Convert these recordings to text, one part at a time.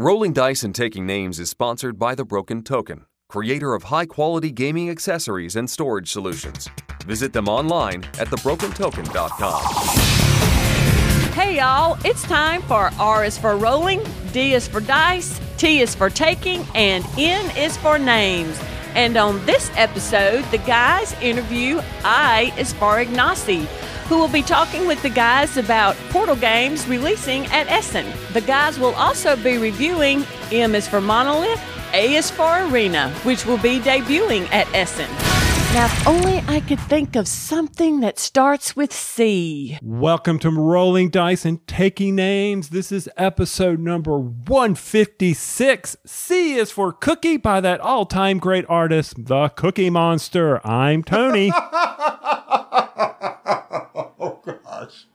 Rolling Dice and Taking Names is sponsored by The Broken Token, creator of high quality gaming accessories and storage solutions. Visit them online at thebrokentoken.com. Hey y'all, it's time for R is for rolling, D is for dice, T is for taking, and N is for names. And on this episode, the guys interview I is for Ignacy, who will be talking with the guys about Portal games releasing at Essen. The guys will also be reviewing M is for Monolith, A is for Arena, which will be debuting at Essen. Now, if only I could think of something that starts with C. Welcome to Rolling Dice and Taking Names. This is episode number 156. C is for Cookie by that all time great artist, The Cookie Monster. I'm Tony. oh gosh.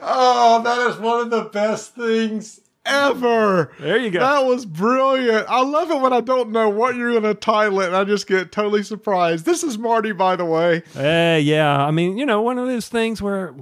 Oh, that is one of the best things ever. There you go. That was brilliant. I love it when I don't know what you're going to title it and I just get totally surprised. This is Marty, by the way. Hey, yeah. I mean, you know, one of those things where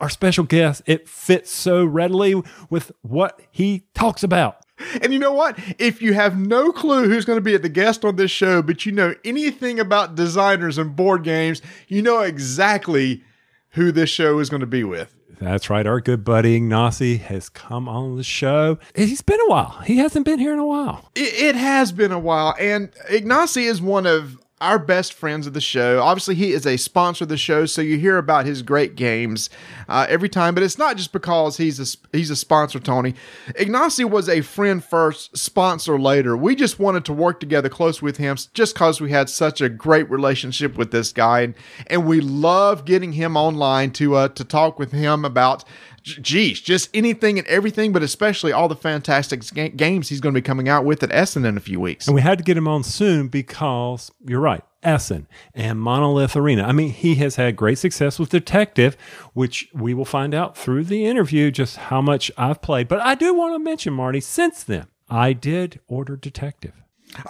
our special guest, it fits so readily with what he talks about. And you know what? If you have no clue who's going to be at the guest on this show, but you know anything about designers and board games, you know exactly who this show is going to be with. That's right. Our good buddy Ignacy has come on the show. He's been a while. He hasn't been here in a while. It, it has been a while. And Ignacy is one of our best friends of the show. Obviously, he is a sponsor of the show, so you hear about his great games uh, every time. But it's not just because he's a he's a sponsor, Tony. Ignacy was a friend first, sponsor later. We just wanted to work together close with him, just because we had such a great relationship with this guy, and, and we love getting him online to uh, to talk with him about geez, just anything and everything, but especially all the fantastic games he's going to be coming out with at Essen in a few weeks. And we had to get him on soon because you're right. Essen and Monolith Arena. I mean, he has had great success with Detective, which we will find out through the interview just how much I've played. But I do want to mention, Marty, since then, I did order Detective.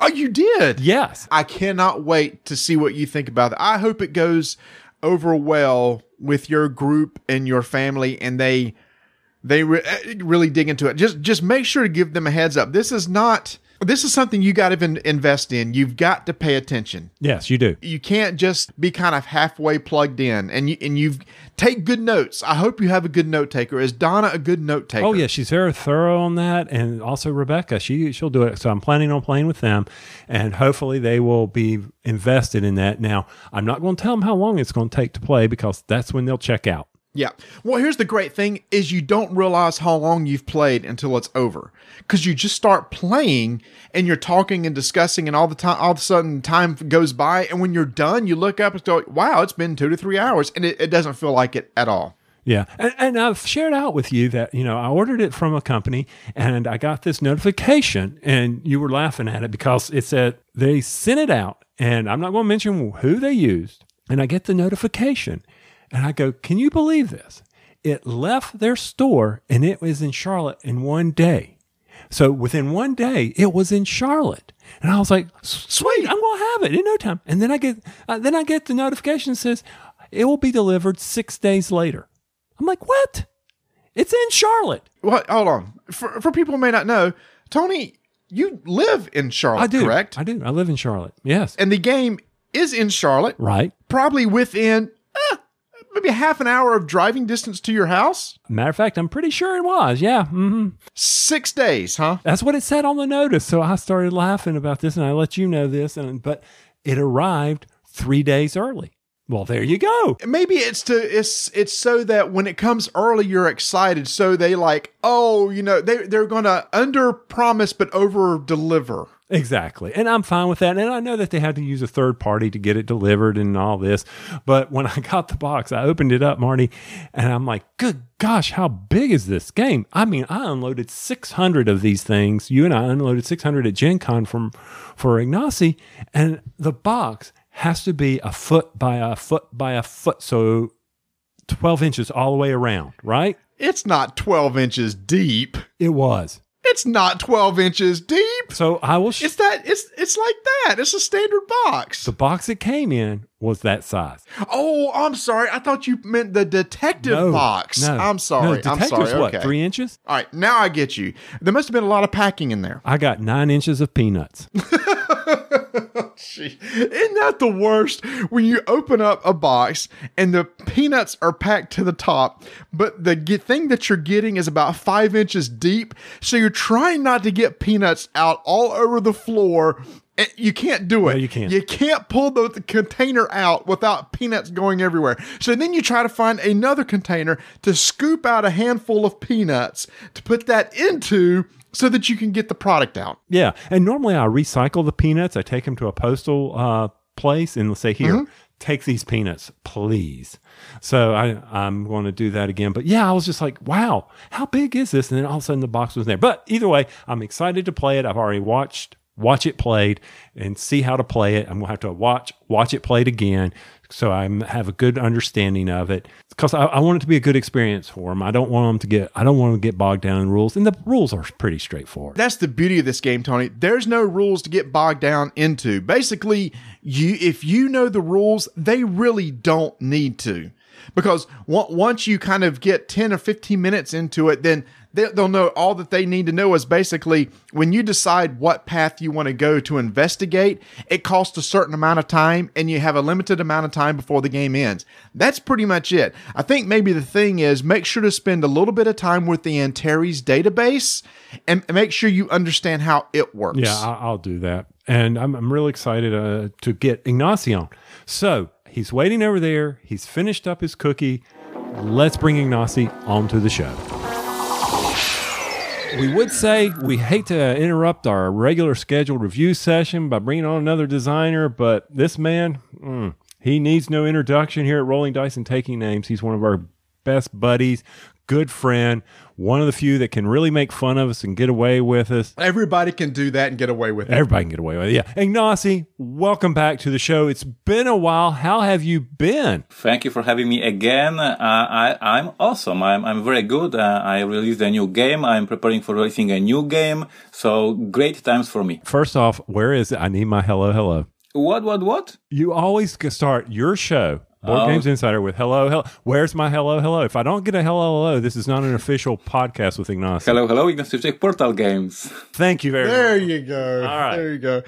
Oh, you did? Yes. I cannot wait to see what you think about it. I hope it goes over well with your group and your family and they they re- eh, really dig into it. Just just make sure to give them a heads up. This is not this is something you got to invest in. You've got to pay attention. Yes you do. You can't just be kind of halfway plugged in and you and you've take good notes. I hope you have a good note taker. Is donna a good note taker? Oh yeah she's very thorough on that and also rebecca. She she'll do it. So i'm planning on playing with them and hopefully they will be invested in that. Now i'm not going to tell them how long it's going to take to play because that's when they'll check out yeah. Well, here's the great thing is you don't realize how long you've played until it's over. Cause you just start playing and you're talking and discussing and all the time, all of a sudden time goes by. And when you're done, you look up and go, wow, it's been two to three hours. And it, it doesn't feel like it at all. Yeah. And, and, I've shared out with you that, you know, I ordered it from a company and I got this notification and you were laughing at it because it said they sent it out and I'm not going to mention who they used. And I get the notification and I go, Can you believe this? It left their store and it was in Charlotte in one day. So within one day, it was in Charlotte. And I was like, sweet, I'm going to have it in no time. And then I get, uh, then I get the notification that says it will be delivered six days later. I'm like, what? It's in Charlotte. What? Hold on. For, for people who may not know, Tony, you live in Charlotte, I do. correct? I do. I live in Charlotte. Yes. And the game is in Charlotte. Right. Probably within eh, maybe half an hour of driving distance to your house? Matter of fact, I'm pretty sure it was. Yeah. Mm-hmm. Six days, huh? That's what it said on the notice. So I started laughing about this, and I let you know this. And but it arrived three days early. Well, there you go. Maybe it's to it's it's so that when it comes early, you're excited. So they like, oh, you know, they they're gonna under promise but over deliver. Exactly. And I'm fine with that. And I know that they had to use a third party to get it delivered and all this. But when I got the box, I opened it up, Marty, and I'm like, good gosh, how big is this game? I mean, I unloaded 600 of these things. You and I unloaded 600 at Gen Con from, for Ignacy. And the box has to be a foot by a foot by a foot. So 12 inches all the way around, right? It's not 12 inches deep. It was. It's not 12 inches deep. So I will. Sh- It's that it's it's like that. It's a standard box. the box it came in was that size. Oh, I'm sorry. I thought you meant the detective No, box. no, I'm No, sorry. I'm sorry. what? okay. Three inches? All right, now I get you. There must have been a lot of packing in there. I got nine inches of peanuts. Gee, Isn't that the worst? When you open up a box and the peanuts are packed to the top, but the ge- thing that you're getting is about five inches deep. So you're trying not to get peanuts out all over the floor. and You can't do it. No, you can't. You can't pull the, the container out without peanuts going everywhere. So then you try to find another container to scoop out a handful of peanuts to put that into so that you can get the product out. Yeah, and normally I recycle the peanuts. I take them to a postal uh, place and say, "Here, Mm-hmm. take these peanuts, please." So I I'm going to do that again. But yeah, I was just like, "Wow, how big is this?" And then all of a sudden the box was there. But either way, I'm excited to play it. I've already watched watch it played and see how to play it. I'm gonna have to watch watch it played again so I have a good understanding of it because I, I want it to be a good experience for them. I don't want them to get I don't want them to get bogged down in rules, and the rules are pretty straightforward. That's the beauty of this game, Tony. There's no rules to get bogged down into. Basically, you if you know the rules, they really don't need to. Because once you kind of get 10 or 15 minutes into it, then they- they'll know all that they need to know is basically when you decide what path you want to go to investigate, it costs a certain amount of time and you have a limited amount of time before the game ends. That's pretty much it. I think maybe the thing is make sure to spend a little bit of time with the Antares database and make sure you understand how it works. Yeah, I'll do that. And I'm, I'm really excited uh, to get Ignacio. So he's waiting over there. He's finished up his cookie. Let's bring Ignacio onto the show. We would say we hate to interrupt our regular scheduled review session by bringing on another designer, but this man, mm, he needs no introduction here at Rolling Dice and Taking Names. He's one of our best buddies, good friend, one of the few that can really make fun of us and get away with us. Everybody can do that and get away with it. Everybody can get away with it. Yeah. Ignacy, welcome back to the show. It's been a while. How have you been? Thank you for having me again. Uh, I, I'm awesome. I'm, I'm very good. Uh, I released a new game. I'm preparing for releasing a new game. So great times for me. First off, where is it? I need my hello, hello. What, what, what? You always start your show, Board Oh. Games Insider, with hello, hello. Where's my hello, hello? If I don't get a hello, hello, this is not an official podcast with Ignacy. Hello, hello, Ignacy Trzewiczek Portal Games. Thank you very There much. There you go. All right. There you go.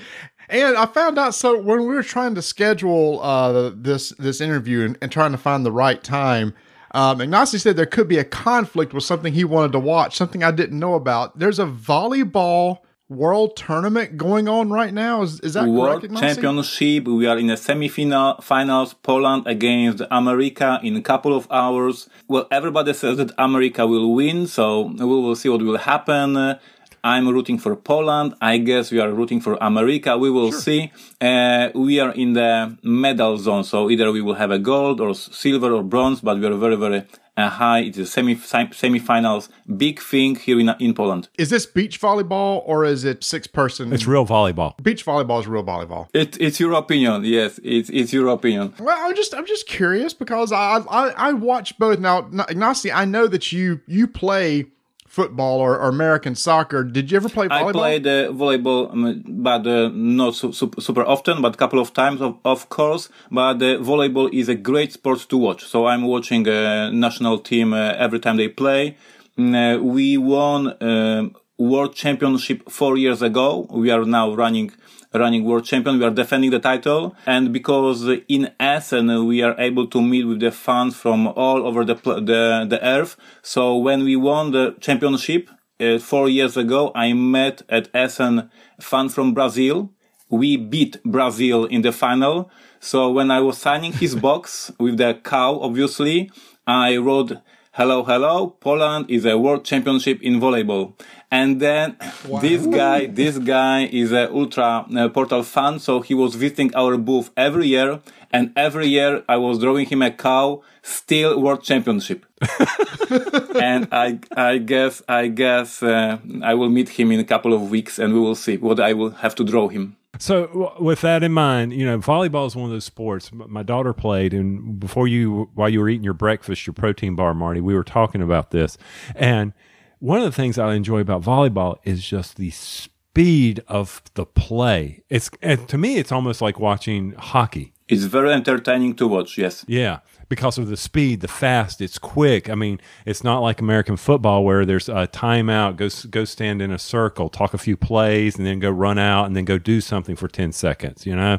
And I found out so when we were trying to schedule uh, this this interview and, and trying to find the right time, um, Ignacy said there could be a conflict with something he wanted to watch, something I didn't know about. There's a volleyball world tournament going on right now. Is, is that World correct? Championship. We are in the semi-final finals. Poland against America in a couple of hours. Well, everybody says that America will win, so we will see what will happen. I'm rooting for Poland. I guess we are rooting for America. We will see. Uh, we are in the medal zone, so either we will have a gold or silver or bronze, but we are very, very uh, high. It is semi semi-finals. Big thing here in in Poland. Is this beach volleyball or is it six person? It's real volleyball. beach volleyball is real volleyball. It, it's your opinion. Yes, it's it's your opinion. Well, I'm just I'm just curious because I I, I watch both now. N- Ignacy, I know that you you play football or, or American soccer. Did you ever play volleyball? I played uh, volleyball, um, but uh, not su- su- super often, but a couple of times, of, of course. But uh, volleyball is a great sport to watch. So I'm watching a national team uh, every time they play. Mm, uh, we won um, world championship four years ago. We are now running running world champion. We are defending the title, and because in Essen we are able to meet with the fans from all over the the the earth. So when we won the championship uh, four years ago, I met at Essen fan from Brazil. We beat Brazil in the final. So when I was signing his box with the cow, obviously, I wrote, hello, hello, Poland is a world championship in volleyball. And then this guy, this guy is a ultra uh, portal fan. So he was visiting our booth every year. And every year I was drawing him a cow, still world championship. and I, I guess, I guess, uh, I will meet him in a couple of weeks and we will see what I will have to draw him. So, w- with that in mind, you know, volleyball is one of those sports. My daughter played, and before you, while you were eating your breakfast, your protein bar, Marty, we were talking about this, and one of the things I enjoy about volleyball is just the speed of the play. It's and to me, it's almost like watching hockey. It's very entertaining to watch. Yes. Yeah, because of the speed, the fast, it's quick. I mean, it's not like American football where there's a timeout, go go stand in a circle, talk a few plays, and then go run out and then go do something for ten seconds. You know.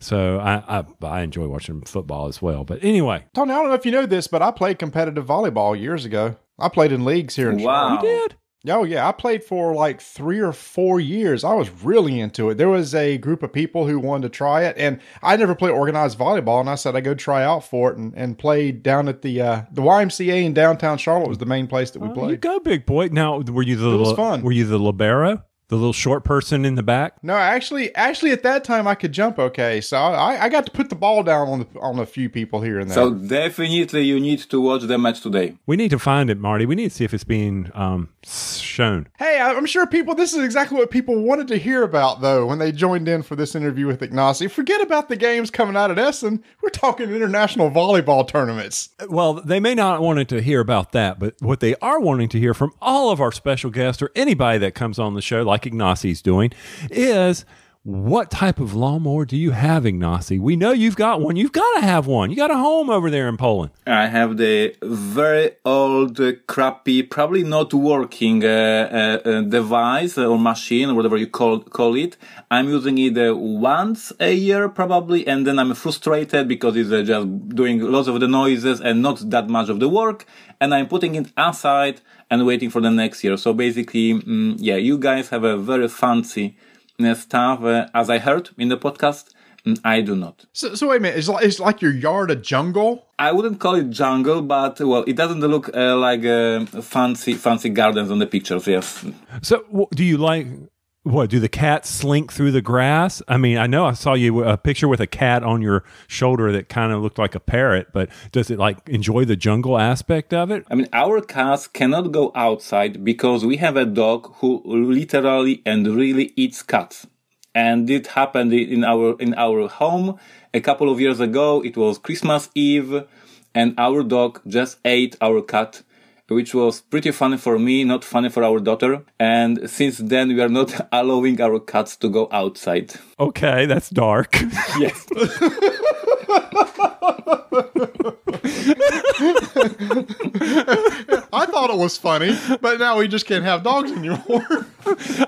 So I, I, I enjoy watching football as well. But anyway, Tony, I don't know if you know this, but I played competitive volleyball years ago. I played in leagues here in Wow. you did. Oh yeah, I played for like three or four years. I was really into it. There was a group of people who wanted to try it, and I never played organized volleyball. And I said I'd go try out for it, and, and played down at the uh, the YMCA in downtown Charlotte was the main place that we You played. You go, big boy. Now, were you the was fun. were you the libero, the little short person in the back? No, actually, actually at that time I could jump okay, so I, I got to put the ball down on the, on a few people here and there. So definitely you need to watch the match today. We need to find it, Marty. We need to see if it's being um, shown. Hey, I- I'm sure people, this is exactly what people wanted to hear about, though, when they joined in for this interview with Ignacy. Forget about the games coming out at Essen. We're talking international volleyball tournaments. Well, they may not want to hear about that, but what they are wanting to hear from all of our special guests or anybody that comes on the show, like Ignacy's doing, is what type of lawnmower do you have, Ignacy? We know you've got one. You've got to have one. You got a home over there in Poland. I have the very old, uh, crappy, probably not working uh, uh, uh, device or machine or whatever you call call it. I'm using it uh, once a year probably, and then I'm frustrated because it's just doing lots of the noises and not that much of the work. And I'm putting it aside and waiting for the next year. So basically, mm, yeah, you guys have a very fancy uh, stuff, uh, as I heard in the podcast. Mm, I do not. So, so wait a minute, It's like- is like your yard a jungle? I wouldn't call it jungle, but well, it doesn't look uh, like uh, fancy fancy gardens on the pictures. Yes, So, w- do you like what? Do the cats slink through the grass? I mean, I know I saw you a picture with a cat on your shoulder that kind of looked like a parrot, but does it like enjoy the jungle aspect of it? I mean our cats cannot go outside because we have a dog who literally and really eats cats, and it happened in our in our home a couple of years ago. It was Christmas Eve, and our dog just ate our cat. Which was pretty funny for me, not funny for our daughter. And since then, we are not allowing our cats to go outside. Okay, that's dark. Yes. I thought it was funny, but now we just can't have dogs anymore.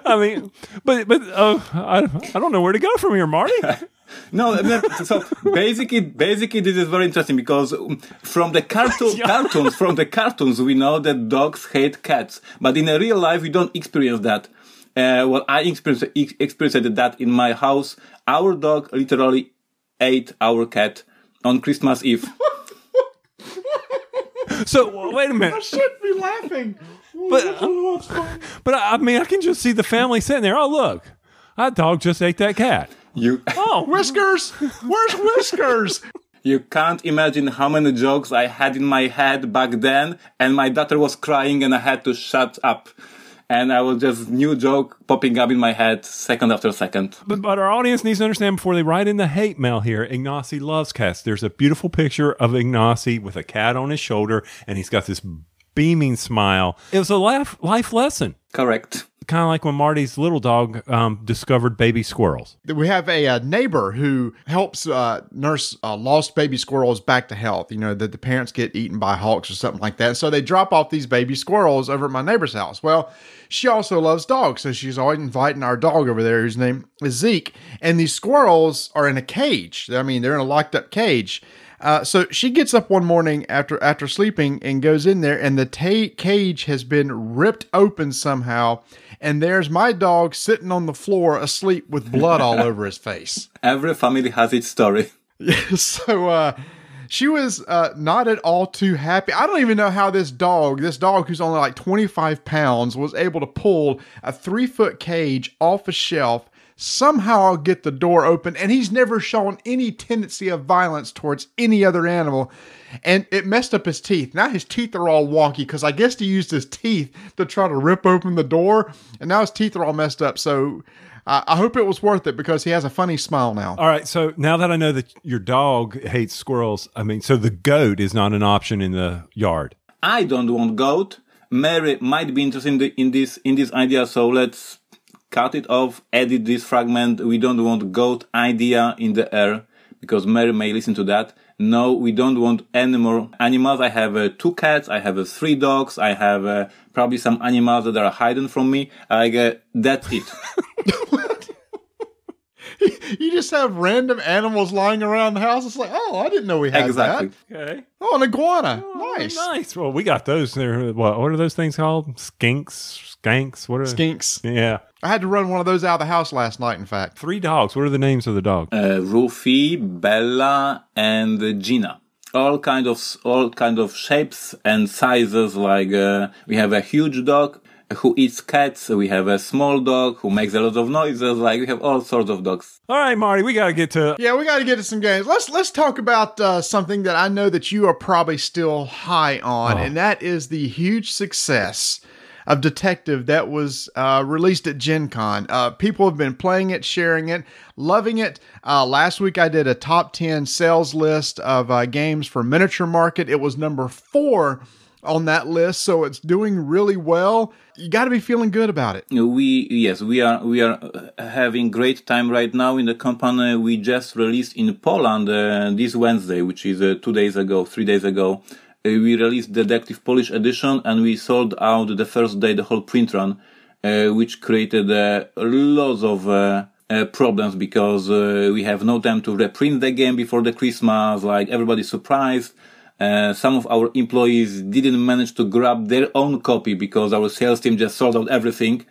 I mean, but but uh, I I don't know where to go from here, Marty. No, no, so basically, basically, this is very interesting because um, from the cartoon, cartoons, from the cartoons, we know that dogs hate cats, but in a real life, we don't experience that. Uh, well, I experienced, experienced that in my house. Our dog literally ate our cat on Christmas Eve. So wait a minute, I Shouldn't be laughing. but but I I mean, I can just see the family sitting there. Oh look, our dog just ate that cat. You, Oh, Whiskers! Where's Whiskers? you can't imagine how many jokes I had in my head back then, and my daughter was crying, and I had to shut up. And I was just new joke popping up in my head second after second. But, but our audience needs to understand before they write in the hate mail here. Ignacy loves cats. There's a beautiful picture of Ignacy with a cat on his shoulder, and he's got this beaming smile. It was a life, life lesson. Correct. Kind of like when Marty's little dog um, discovered baby squirrels. we have a, uh neighbor who helps uh, nurse uh, lost baby squirrels back to health. You know that the parents get eaten by hawks or something like that. So they drop off these baby squirrels over at my neighbor's house. Well, she also loves dogs, so she's always inviting our dog over there, whose name is Zeke. And these squirrels are in a cage. I mean, they're in a locked up cage. Uh, so she gets up one morning after after sleeping and goes in there, and the ta- cage has been ripped open somehow, and there's my dog sitting on the floor asleep with blood all over his face. Every family has its story. so uh, she was uh, not at all too happy. I don't even know how this dog, this dog who's only like 25 pounds, was able to pull a three foot cage off a shelf. Somehow I'll get the door open, and he's never shown any tendency of violence towards any other animal. And it messed up his teeth. Now his teeth are all wonky because I guess he used his teeth to try to rip open the door, and now his teeth are all messed up. So uh, I hope it was worth it because he has a funny smile now. All right. So now that I know that your dog hates squirrels, I mean, so the goat is not an option in the yard. I don't want goat. Mary might be interested in, the, in this in this idea, so let's cut it off, edit this fragment. We don't want goat idea in the air because Mary may listen to that. No, we don't want any more animals. I have uh, two cats. I have uh, three dogs. I have uh, probably some animals that are hidden from me. Like uh, that's it. you just have random animals lying around the house. It's like, oh, I didn't know we had exactly. that. Okay. Oh, an iguana. Oh, nice. Nice. Well, we got those. There. What? What are those things called? Skinks. Skanks. What are? Skinks. Yeah. I had to run one of those out of the house last night, in fact. Three dogs. What are the names of the dogs? uh, Rufy, Bella, and uh, Gina. All kind of all kind of shapes and sizes. Like uh, we have a huge dog who eats cats. We have a small dog who makes a lot of noises. Like we have all sorts of dogs. All right, Marty. We got to get to. Yeah, we got to get to some games. Let's let's talk about uh, something that I know that you are probably still high on, Oh. and that is the huge success of Detective that was uh, released at Gen Con. Uh, people have been playing it, sharing it, loving it. Uh, last week I did a top 10 sales list of uh, games for Miniature Market. It was number four on that list, so it's doing really well. You got to be feeling good about it. We yes, we are we are having great time right now in the company. We just released in Poland uh, this Wednesday, which is uh, two days ago, three days ago. Uh, we released Detective Polish edition, and we sold out the first day the whole print run, uh, which created uh, lots of. Uh, uh, problems because uh, we have no time to reprint the game before the Christmas. Like everybody's surprised. Uh, some of our employees didn't manage to grab their own copy because our sales team just sold out everything,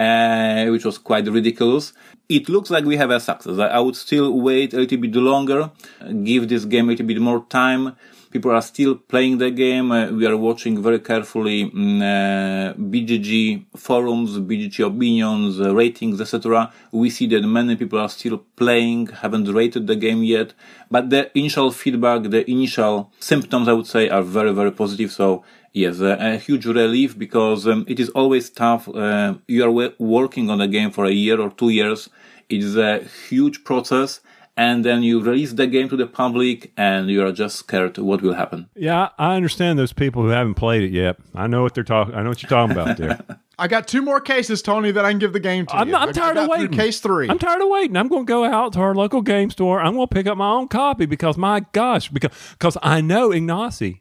uh, which was quite ridiculous. It looks like we have a success. I would still wait a little bit longer, uh, give this game a little bit more time. People are still playing the game. Uh, we are watching very carefully mm, uh, BGG forums, BGG opinions, uh, ratings, etc. We see that many people are still playing, haven't rated the game yet, but the initial feedback, the initial symptoms, I would say, are very, very positive. So yes, a, huge relief because um, it is always tough. Uh, you are wo- working on a game for a year or two years. It is a huge process. And then you release the game to the public and you are just scared what will happen. Yeah, I understand those people who haven't played it yet. I know what they're talking. I know what you're talking about there. I got two more cases, Tony, that I can give the game to I'm, you. not, I'm tired of waiting. Case three. I'm tired of waiting. I'm going to go out to our local game store. I'm going to pick up my own copy because my gosh, because because I know Ignacy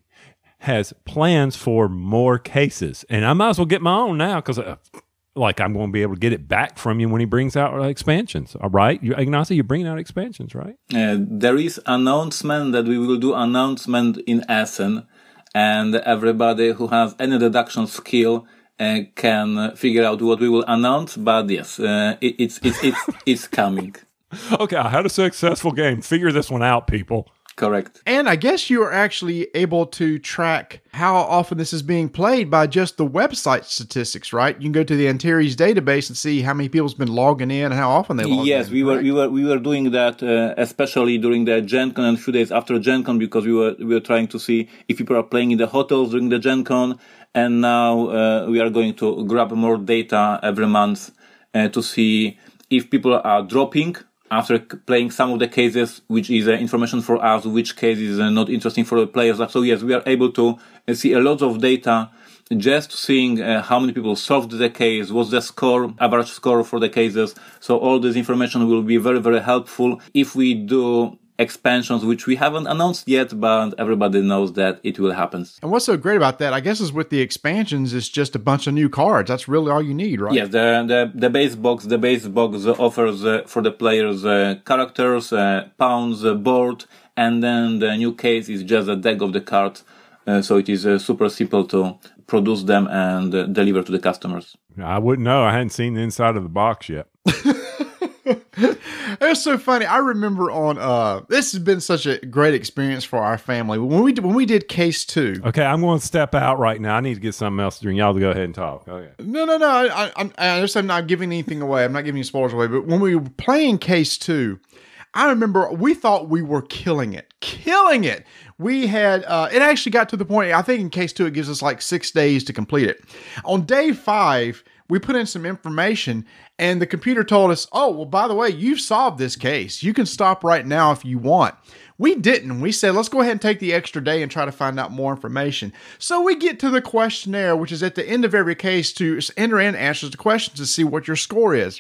has plans for more cases, and I might as well get my own now because. Uh, like I'm going to be able to get it back from you when he brings out uh, expansions. All right, you, Ignacy, you're bringing out expansions, right? Uh, there is announcement that we will do announcement in Essen and everybody who has any deduction skill uh, can figure out what we will announce. But yes, uh, it, it's, it's, it's, it's coming. Okay, I had a successful game. Figure this one out, people. Correct. And I guess you are actually able to track how often this is being played by just the website statistics, right? You can go to the Antares database and see how many people's been logging in and how often they log Yes, in. we were we were we were doing that uh, especially during the Gen Con and a few days after Gen Con because we were we were trying to see if people are playing in the hotels during the Gen Con, and now uh, we are going to grab more data every month uh, to see if people are dropping after playing some of the cases, which is uh, information for us, which case is uh, not interesting for the players. So yes, we are able to uh, see a lot of data just seeing uh, how many people solved the case, what's the score, average score for the cases. So all this information will be very, very helpful if we do expansions, which we haven't announced yet, but everybody knows that it will happen. And what's so great about that, I guess, is with the expansions, it's just a bunch of new cards. That's really all you need, right? Yes, the, the the base box the base box offers uh, for the players uh, characters, uh, pounds, uh, board, and then the new case is just a deck of the cards. Uh, so it is uh, super simple to produce them and uh, deliver to the customers. I wouldn't know. I hadn't seen the inside of the box yet. It's so funny. I remember on uh this has been such a great experience for our family. When we did, when we did case two. Okay, I'm going to step out right now. I need to get something else to drink. Y'all to go ahead and talk. Okay. No, no, no. I, I, I'm- I understand. I'm not giving anything away. I'm not giving you spoilers away. But when we were playing case two, I remember we thought we were killing it, killing it. We had uh, it actually got to the point. I think in case two, it gives us like six days to complete it. On day five, we put in some information, and the computer told us, oh, well, by the way, you've solved this case. You can stop right now if you want. We didn't. We said, let's go ahead and take the extra day and try to find out more information. So we get to the questionnaire, which is at the end of every case to enter in answers to questions to see what your score is.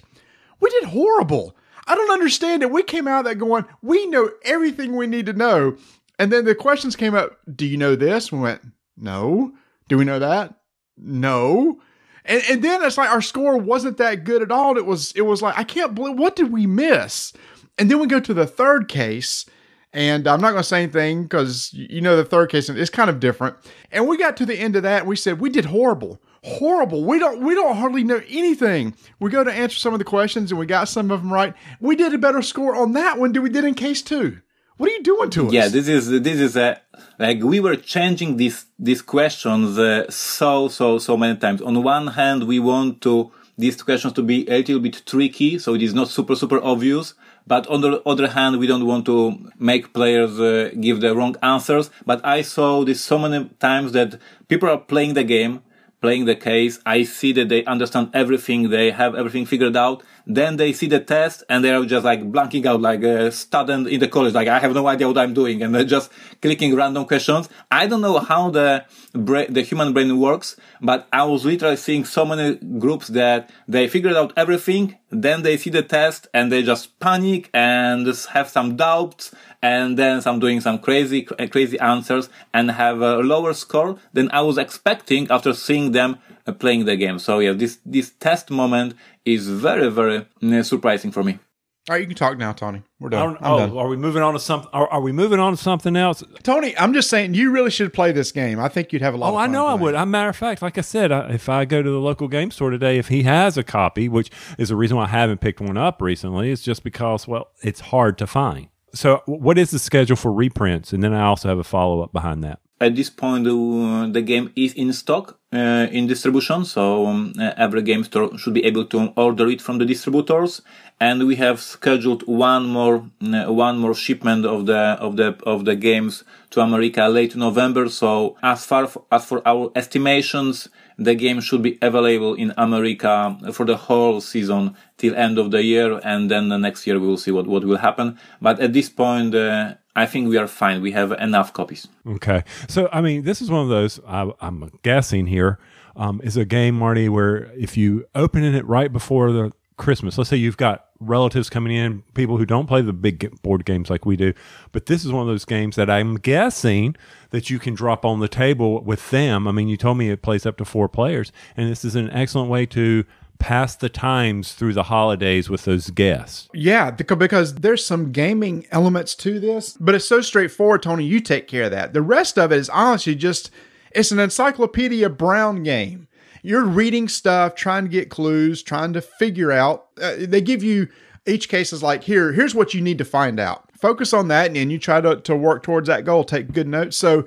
We did horrible. I don't understand it. We came out that going, we know everything we need to know. And then the questions came up, do you know this? We went, no. Do we know that? No. And, and then it's like our score wasn't that good at all. It was it was like I can't believe what did we miss? And then we go to the third case, and I'm not going to say anything because you know the third case is kind of different. And we got to the end of that, and we said we did horrible, horrible. We don't we don't hardly know anything. We go to answer some of the questions, and we got some of them right. We did a better score on that one than we did in case two. What are you doing to us? Yeah, this is this is a like we were changing these these questions uh, so so so many times. On one hand, we want to these questions to be a little bit tricky, so it is not super super obvious. But on the other hand, we don't want to make players uh, give the wrong answers. But I saw this so many times that people are playing the game, playing the case. I see that they understand everything, they have everything figured out, then they see the test and they're just like blanking out like a student in the college. Like I have no idea what I'm doing and they're just clicking random questions. I don't know how the brain, the human brain works, but I was literally seeing so many groups that they figured out everything. Then they see the test and they just panic and have some doubts and then some doing some crazy, crazy answers and have a lower score than I was expecting after seeing them uh, playing the game. So yeah, this this test moment is very very uh, surprising for me. All right, you can talk now, Tony. We're done. I'm oh, done. are we moving on to something? Are, are, we moving on to something else? Tony, I'm just saying you really should play this game. I think you'd have a lot. Oh, I know I would. As a matter of fact, like I said, I, if I go to the local game store today, if he has a copy, which is the reason why I haven't picked one up recently, is just because well, it's hard to find. So, what is the schedule for reprints? And then I also have a follow up behind that at this point uh, the game is in stock uh, in distribution. So um, uh, every game store should be able to order it from the distributors. And we have scheduled one more uh, one more shipment of the of the of the games to America late November. So as far f- as for our estimations the game should be available in America for the whole season till end of the year. And then the next year we will see what what will happen. But at this point uh, I think we are fine. We have enough copies. Okay. So, I mean, this is one of those, I, am guessing here, um, is a game, Marty, where if you open it right before the Christmas, let's say you've got relatives coming in, people who don't play the big board games like we do, but this is one of those games that I'm guessing that you can drop on the table with them. I mean, you told me it plays up to four players, and this is an excellent way to pass the times through the holidays with those guests. Yeah, because there's some gaming elements to this, but it's so straightforward, Tony. You take care of that. The rest of it is honestly just it's an encyclopedia brown game. You're reading stuff, trying to get clues, trying to figure out. Uh, they give you each case is like here, here's what you need to find out. Focus on that, and then you try to, to work towards that goal. Take good notes. So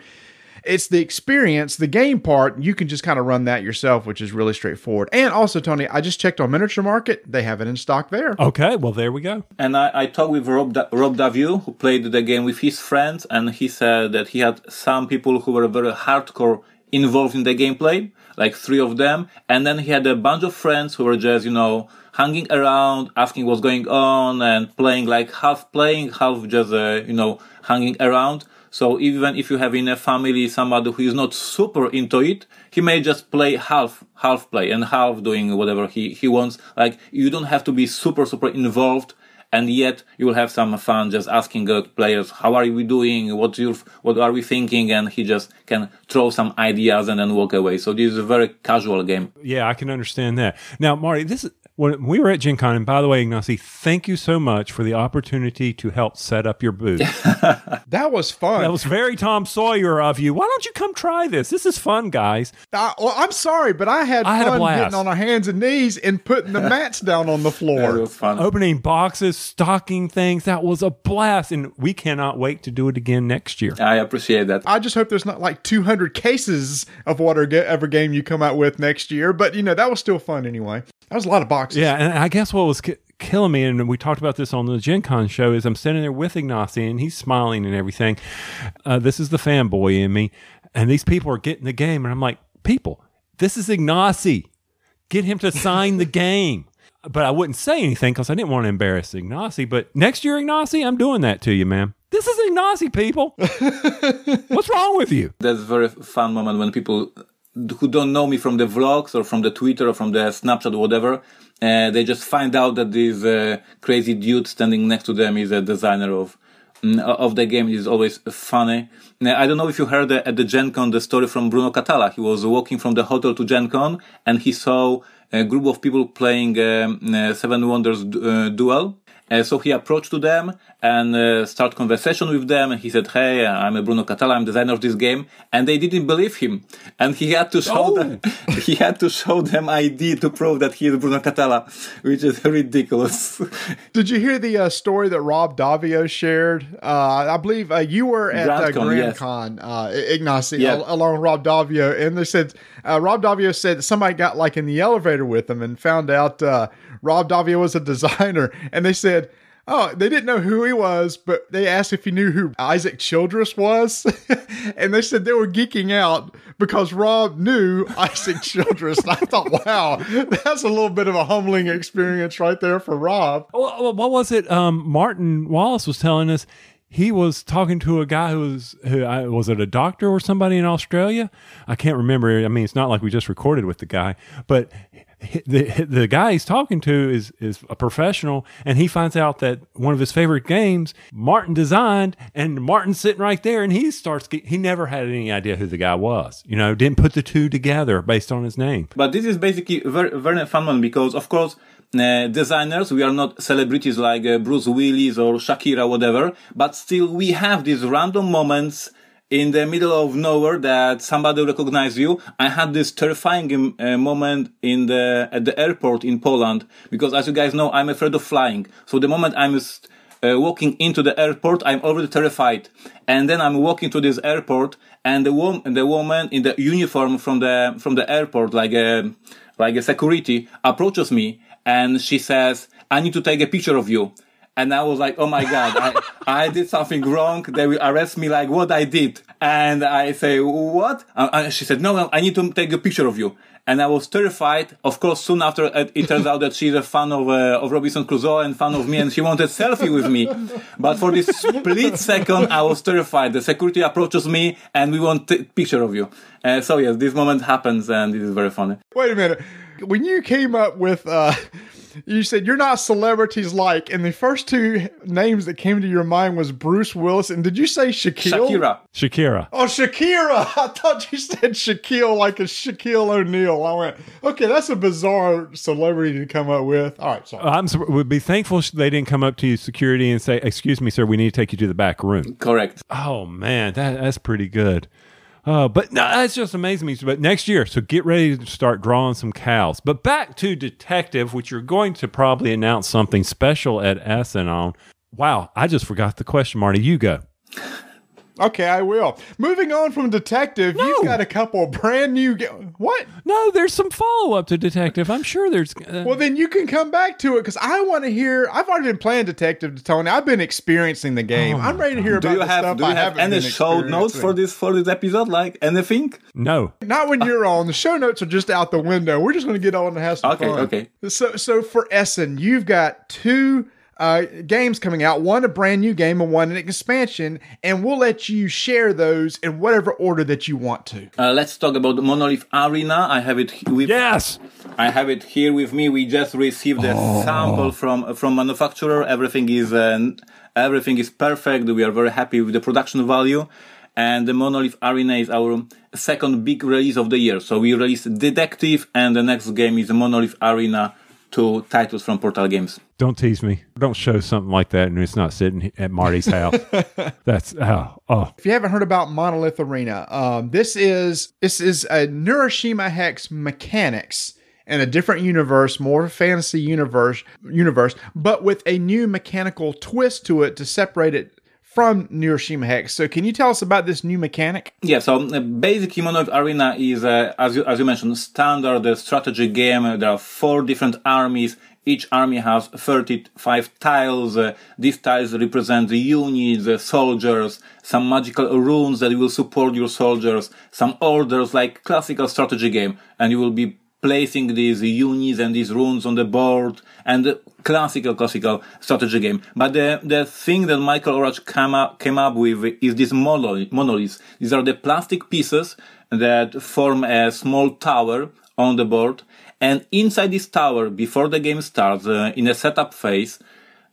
it's the experience, the game part. You can just kind of run that yourself, which is really straightforward. And also, Tony, I just checked on Miniature Market; they have it in stock there. Okay, well there we go. And I, I talked with Rob da- Rob Daviau, who played the game with his friends, and he said that he had some people who were very hardcore involved in the gameplay, like three of them, and then he had a bunch of friends who were just, you know, hanging around, asking what's going on, and playing like half playing, half just, uh, you know, hanging around. So even if you have in a family somebody who is not super into it, he may just play half, half play and half doing whatever he, he wants. Like you don't have to be super, super involved. And yet you will have some fun just asking players, how are we doing? What you, what are we thinking? And he just can throw some ideas and then walk away. So this is a very casual game. Yeah, I can understand that. Now, Marty, this is, when we were at Gen Con, and by the way, Ignacy, thank you so much for the opportunity to help set up your booth. that was fun. That was very Tom Sawyer of you. Why don't you come try this? This is fun, guys. Uh, well, I'm sorry, but I had I had fun had getting on our hands and knees and putting the mats down on the floor. It was fun. Opening boxes, stocking things. That was a blast, and we cannot wait to do it again next year. I appreciate that. I just hope there's not like 200 cases of whatever game you come out with next year, but you know that was still fun anyway. That was a lot of boxes. Yeah, and I guess what was ki- killing me, and we talked about this on the Gen Con show, is I'm sitting there with Ignacy, and he's smiling and everything. Uh, this is the fanboy in me, and these people are getting the game, and I'm like, people, this is Ignacy. get him to sign the game. But I wouldn't say anything because I didn't want to embarrass Ignacy. But next year, Ignacy, I'm doing that to you, man. This is Ignacy, people. What's wrong with you? That's a very fun moment when people who don't know me from the vlogs or from the Twitter or from the Snapchat or whatever, uh, they just find out that this uh, crazy dude standing next to them is a designer of mm, of the game. Is always funny. Now, I don't know if you heard at the Gen Con the story from Bruno Cathala. He was walking from the hotel to Gen Con and he saw a group of people playing um, uh, Seven Wonders uh, Duel. Uh, so he approached to them and uh, start conversation with them. He said, "Hey, I'm a Bruno Cathala. I'm designer of this game." And they didn't believe him, and he had to show Oh. them. he had to show them ID to prove that he is Bruno Cathala, which is ridiculous. Did you hear the uh, story that Rob Daviau shared? Uh, I believe uh, you were at uh, GrandCon, Grand yes. Con, uh, Ignacy, al- along with Rob Daviau, and they said uh, Rob Daviau said somebody got like in the elevator with him and found out uh, Rob Daviau was a designer, and they said. Oh, they didn't know who he was, but they asked if he knew who Isaac Childres was. and they said they were geeking out because Rob knew Isaac Childres. And I thought, wow, that's a little bit of a humbling experience right there for Rob. Well, what was it? Um, Martin Wallace was telling us he was talking to a guy who was who was it a doctor or somebody in Australia? I can't remember. I mean, it's not like we just recorded with the guy, but the the guy he's talking to is is a professional, and he finds out that one of his favorite games Martin designed, and Martin's sitting right there, and he starts. He never had any idea who the guy was. You know, didn't put the two together based on his name. But this is basically very, very fun one because, of course, uh, designers, we are not celebrities like uh, Bruce Willis or Shakira, whatever, but still we have these random moments in the middle of nowhere that somebody recognize you. I had this terrifying um, uh, moment in the, at the airport in Poland because as you guys know, I'm afraid of flying. So the moment I'm uh, walking into the airport, I'm already terrified. And then I'm walking to this airport and the woman, the woman in the uniform from the, from the airport, like a, like a security approaches me and she says, I need to take a picture of you. And I was like, oh my God, I, I did something wrong. They will arrest me like what I did. And I say, what? Uh, she said, no, no, I need to take a picture of you. And I was terrified. Of course, soon after it, it turns out that she's a fan of, uh, of Robinson Crusoe and fan of me and she wanted selfie with me. But for this split second, I was terrified. The security approaches me and we want a picture of you. Uh, so yes, this moment happens and it is very funny. Wait a minute. When you came up with, uh, you said you're not celebrities like, and the first two names that came to your mind was Bruce Willis, and did you say Shaquille? Shakira. Shakira. Oh, Shakira! I thought you said Shaquille like a Shaquille O'Neal. I went, okay, that's a bizarre celebrity to come up with. All right, sorry. I'm sur- would be thankful they didn't come up to you security and say, "Excuse me, sir, we need to take you to the back room." Correct. Oh man, that that's pretty good. Uh, but no, that's just amazing me. But next year, so get ready to start drawing some cows. But back to detective, which you're going to probably announce something special at Essen on. Wow, I just forgot the question, Marty. You go. Okay, I will. Moving on from detective, No. you've got a couple brand new. Ga- what? No, there's some follow up to detective. I'm sure there's. Uh, Well, then you can come back to it because I want to hear. I've already been playing detective to Tony. I've been experiencing the game. I'm ready to hear Do about you the have stuff do I you have haven't any been show notes for this for this episode? Like anything? no. Not when you're on. The show notes are just out the window. We're just going to get on and have some Okay, fun. okay. So, so for Essen, you've got two uh, games coming out. One a brand new game, and one an expansion. And we'll let you share those in whatever order that you want to. Uh, let's talk about the Monolith Arena. I have it with Yes. I have it here with me. We just received a sample from from manufacturer. Everything is uh, everything is perfect. We are very happy with the production value. And the Monolith Arena is our second big release of the year. So we released Detective, and the next game is Monolith Arena, two titles from Portal Games. Don't tease me. Don't show something like that and it's not sitting at Marty's house. That's oh oh. If you haven't heard about Monolith Arena, um, this is this is a Neuroshima Hex mechanics in a different universe, more fantasy universe universe, but with a new mechanical twist to it to separate it from Neuroshima Hex. So, can you tell us about this new mechanic? Yeah, so uh, basically Monolith Arena is, uh, as, you, as you mentioned, standard strategy game. There are four different armies. Each army has 35 tiles. Uh, these tiles represent the units, uh, soldiers, some magical runes that will support your soldiers, some orders like classical strategy game. And you will be placing these unis and these runes on the board and the classical, classical strategy game. But the, the thing that Michael Oracz came up, came up with is these monoliths. These are the plastic pieces that form a small tower on the board. And inside this tower, before the game starts, uh, in a setup phase,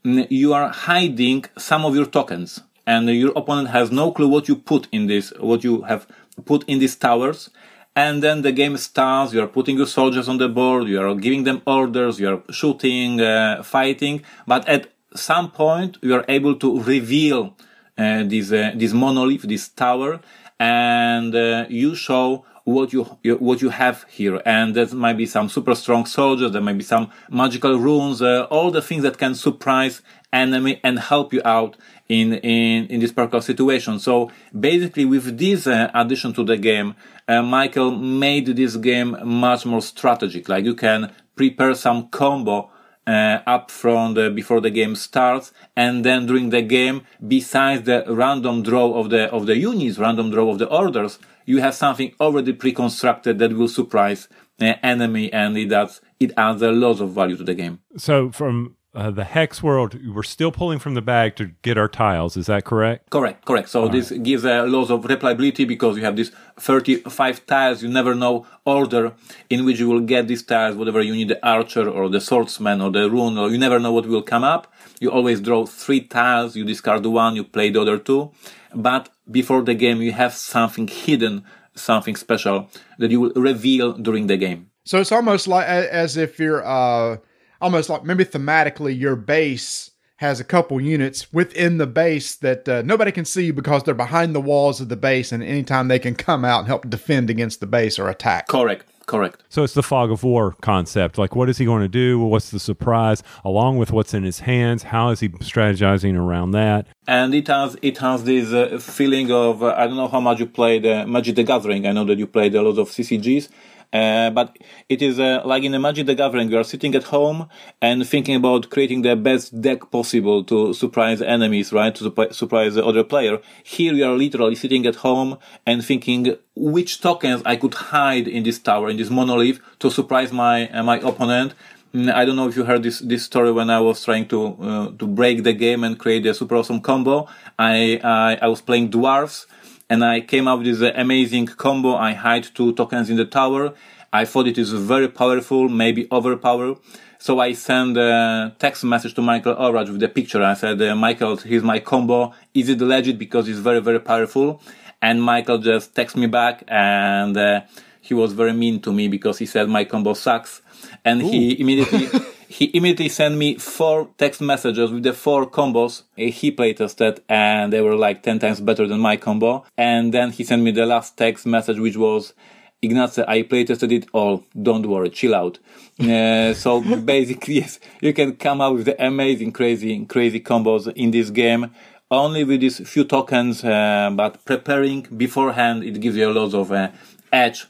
you are hiding some of your tokens. And your opponent has no clue what you put in this, what you have put in these towers and then the game starts you are putting your soldiers on the board you are giving them orders you are shooting uh, fighting. But at some point you are able to reveal uh, this uh, this monolith this tower and uh, you show what you, you, what you have here. And there might be some super strong soldiers there might be some magical runes uh, all the things that can surprise enemy and help you out in in in this particular situation. So basically, with this uh, addition to the game, uh, Michael made this game much more strategic. Like you can prepare some combo uh, up front uh, before the game starts, and then during the game, besides the random draw of the of the units, random draw of the orders, you have something already pre-constructed that will surprise the enemy, and it adds it adds a lot of value to the game. So from uh, the hex world, we're still pulling from the bag to get our tiles. Is that correct? Correct, correct. So All this right. gives a lot of replayability because you have these 35 tiles. You never know order in which you will get these tiles, whatever you need the archer or the swordsman or the rune, or you never know what will come up. You always draw three tiles, you discard one, you play the other two. But before the game, you have something hidden, something special that you will reveal during the game. So it's almost like as if you're, uh almost like maybe thematically your base has a couple units within the base that uh, nobody can see because they're behind the walls of the base, and anytime they can come out and help defend against the base or attack. Correct. Correct. So it's the fog of war concept. Like, what is he going to do? What's the surprise? Along with what's in his hands, how is he strategizing around that? And it has it has this uh, feeling of uh, I don't know how much you played uh, Magic the Gathering. I know that you played a lot of CCGs, but it is uh, like in a Magic the Gathering, you are sitting at home and thinking about creating the best deck possible to surprise enemies, right? To su- surprise the other player. Here you are literally sitting at home and thinking which tokens I could hide in this tower, in this monolith to surprise my, uh, my opponent. Mm, I don't know if you heard this, this story when I was trying to, uh, to break the game and create a super awesome combo. I, I, I was playing dwarfs and I came up with this amazing combo. I hide two tokens in the tower. I thought it is very powerful, maybe overpower. So I sent a text message to Michael Oracz with the picture. I said, uh, Michael, here's my combo. Is it legit? Because it's very, very powerful. And Michael just texted me back and uh, he was very mean to me because he said my combo sucks. And Ooh. he immediately he immediately sent me four text messages with the four combos he playtested and they were like 10 times better than my combo. And then he sent me the last text message, which was, Ignace, I playtested it all. Don't worry, chill out. Uh, so basically, yes, you can come up with the amazing, crazy, crazy combos in this game. Only with these few tokens, uh, but preparing beforehand, it gives you a lot of uh, edge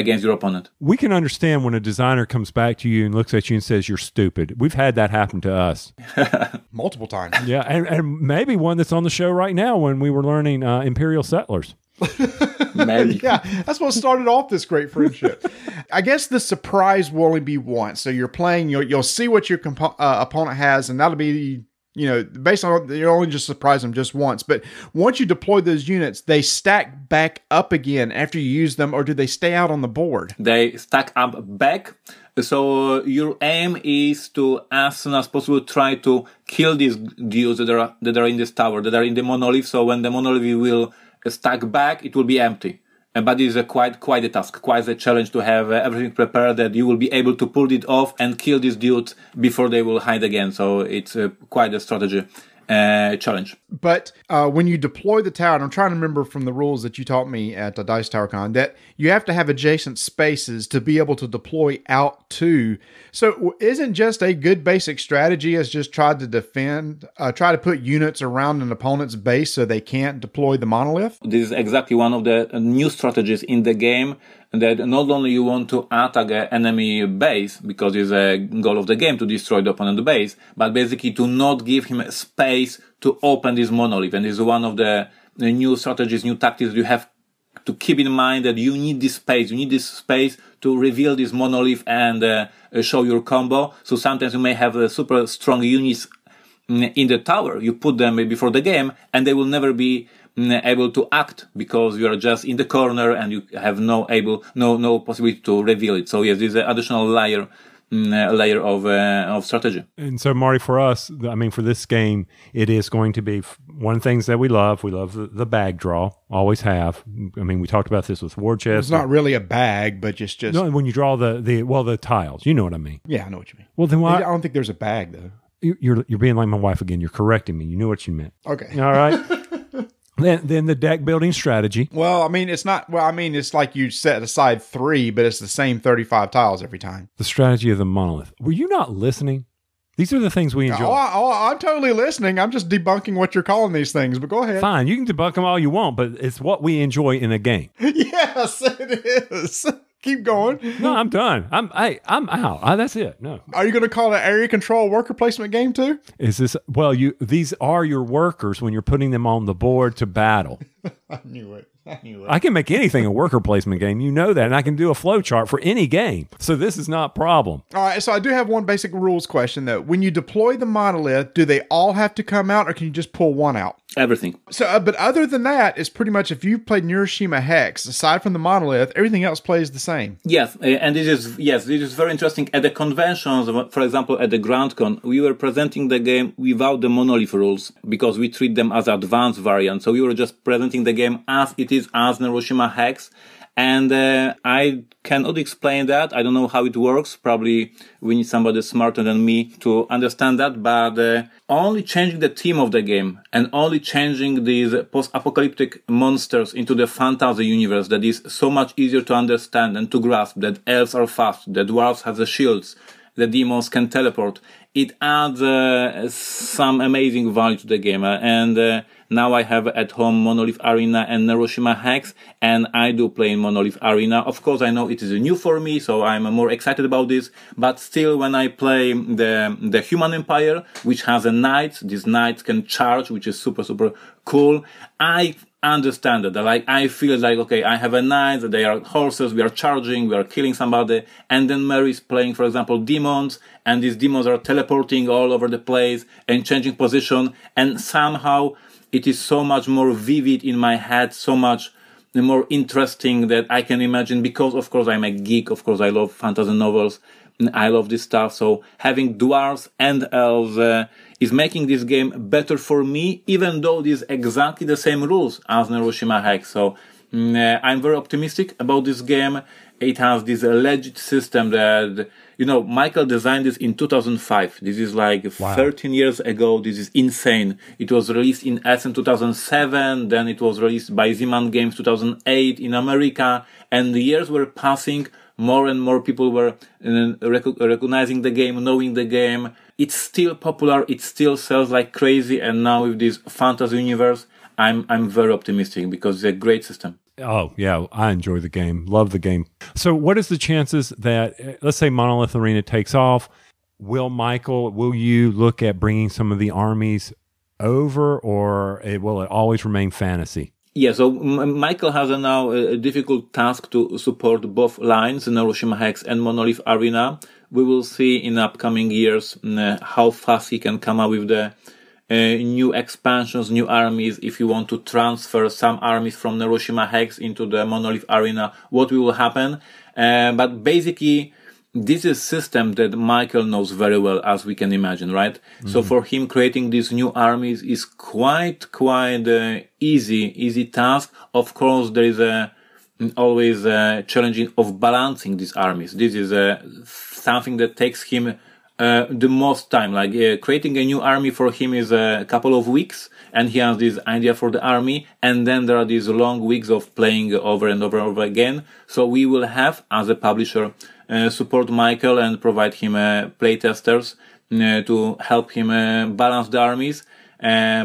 against your opponent. We can understand when a designer comes back to you and looks at you and says you're stupid. We've had that happen to us multiple times. Yeah, and, and, maybe one that's on the show right now when we were learning uh, Imperial Settlers. Maybe. yeah, that's what started off this great friendship. I guess the surprise will only be once. So you're playing, you'll, you'll see what your compo- uh, opponent has, and that'll be you know, based on you only just surprise them just once. But once you deploy those units, they stack back up again after you use them, or do they stay out on the board? They stack up back. So your aim is to, as soon as possible, try to kill these dudes that are that are in this tower, that are in the monolith. So when the monolith will stack back, it will be empty but it is a quite quite a task, quite a challenge to have uh, everything prepared that you will be able to pull it off and kill these dudes before they will hide again. So it's uh, quite a strategy uh, challenge. But uh, when you deploy the tower, and I'm trying to remember from the rules that you taught me at uh, Dice Tower Con, that you have to have adjacent spaces to be able to deploy out to. So isn't just a good basic strategy as just try to defend, uh, try to put units around an opponent's base so they can't deploy the monolith? This is exactly one of the new strategies in the game that not only you want to attack an enemy base because it's a goal of the game to destroy the opponent base, but basically to not give him space to open this monolith. And this is one of the, new strategies, new tactics you have to keep in mind that you need this space. You need this space to reveal this monolith and uh, show your combo. So sometimes you may have a super strong units in the tower. You put them before the game and they will never be mm, able to act because you are just in the corner and you have no able, no, no possibility to reveal it. So yes, this is an additional layer Mm, layer of uh, of strategy. And so, Marty, for us, I mean, for this game, it is going to be one of the things that we love. We love the, the bag draw, always have. I mean, we talked about this with War Chest. It's not really a bag, but just just no. When you draw the the well, the tiles, you know what I mean. Yeah, I know what you mean. Well, then why? I don't think there's a bag though. You're you're being like my wife again. You're correcting me. You knew what you meant. Okay. All right. Then, then the deck building strategy. Well, I mean, it's not. Well, I mean, it's like you set aside three, but it's the same thirty-five tiles every time. The strategy of the monolith. Were you not listening? These are the things we enjoy. Oh, I, oh, I'm totally listening. I'm just debunking what you're calling these things. But go ahead. Fine, you can debunk them all you want, but it's what we enjoy in a game. yes, it is. Keep going. No, I'm done. I'm I, I'm out. I, that's it. No. Are you going to call it area control worker placement game too? Is this well? You these are your workers when you're putting them on the board to battle. I knew it. I knew it. I can make anything a worker placement game. You know that, and I can do a flow chart for any game. So this is not a problem. All right. So I do have one basic rules question though. When you deploy the monolith, do they all have to come out, or can you just pull one out? Everything. So, uh, but other than that, it's pretty much if you've played Neuroshima Hex, aside from the monolith, everything else plays the same. Yes, uh, and this is yes, this is very interesting. At the conventions, for example, at the GrandCon, we were presenting the game without the monolith rules because we treat them as advanced variants. So we were just presenting the game as it is as Neuroshima Hex. And uh, I cannot explain that. I don't know how it works. Probably we need somebody smarter than me to understand that. But uh, only changing the theme of the game and only changing these post-apocalyptic monsters into the fantasy universe that is so much easier to understand and to grasp. That elves are fast, that dwarves have the shields, the demons can teleport. It adds uh, some amazing value to the game, and uh, now I have at home Monolith Arena and Neuroshima Hex, and I do play in Monolith Arena. Of course, I know it is new for me, so I'm more excited about this. But still, when I play the the Human Empire, which has a knight, these knights can charge, which is super super cool. I understand that. Like I feel like okay, I have a knight. They are horses. We are charging. We are killing somebody, and then Mary is playing, for example, demons, and these demons are teleporting all over the place and changing position, and somehow it is so much more vivid in my head, so much more interesting that I can imagine because of course I'm a geek, of course I love fantasy novels, I love this stuff, so having dwarves and elves uh, is making this game better for me, even though it is exactly the same rules as Neuroshima Hex, so mm, uh, I'm very optimistic about this game. It has this alleged system that you know, Michael designed this in 2005. This is like wow. 13 years ago. This is insane. It was released in Essen 2007. Then it was released by Z-Man Games 2008 in America. And the years were passing. More and more people were uh, rec- recognizing the game, knowing the game. It's still popular. It still sells like crazy. And now with this fantasy universe, I'm, I'm very optimistic because it's a great system. Oh yeah, I enjoy the game. Love the game. So, what is the chances that uh, let's say Monolith Arena takes off? Will Michael? Will you look at bringing some of the armies over, or it, will it always remain fantasy? Yeah, so Michael has a now a difficult task to support both lines, Neuroshima Hex and Monolith Arena. We will see in upcoming years uh, how fast he can come up with the new expansions, new armies, if you want to transfer some armies from Neuroshima Hex into the Monolith Arena, what will happen. Uh, but basically, this is a system that Michael knows very well, as we can imagine, right? Mm-hmm. So for him, creating these new armies is quite, quite uh, easy, easy task. Of course, there is a always a challenging of balancing these armies. This is uh, something that takes him uh, the most time. Like uh, creating a new army for him is a couple of weeks, and he has this idea for the army, and then there are these long weeks of playing over and over and over again. So we will have, as a publisher, uh, support Michael and provide him uh, playtesters uh, to help him balance the armies.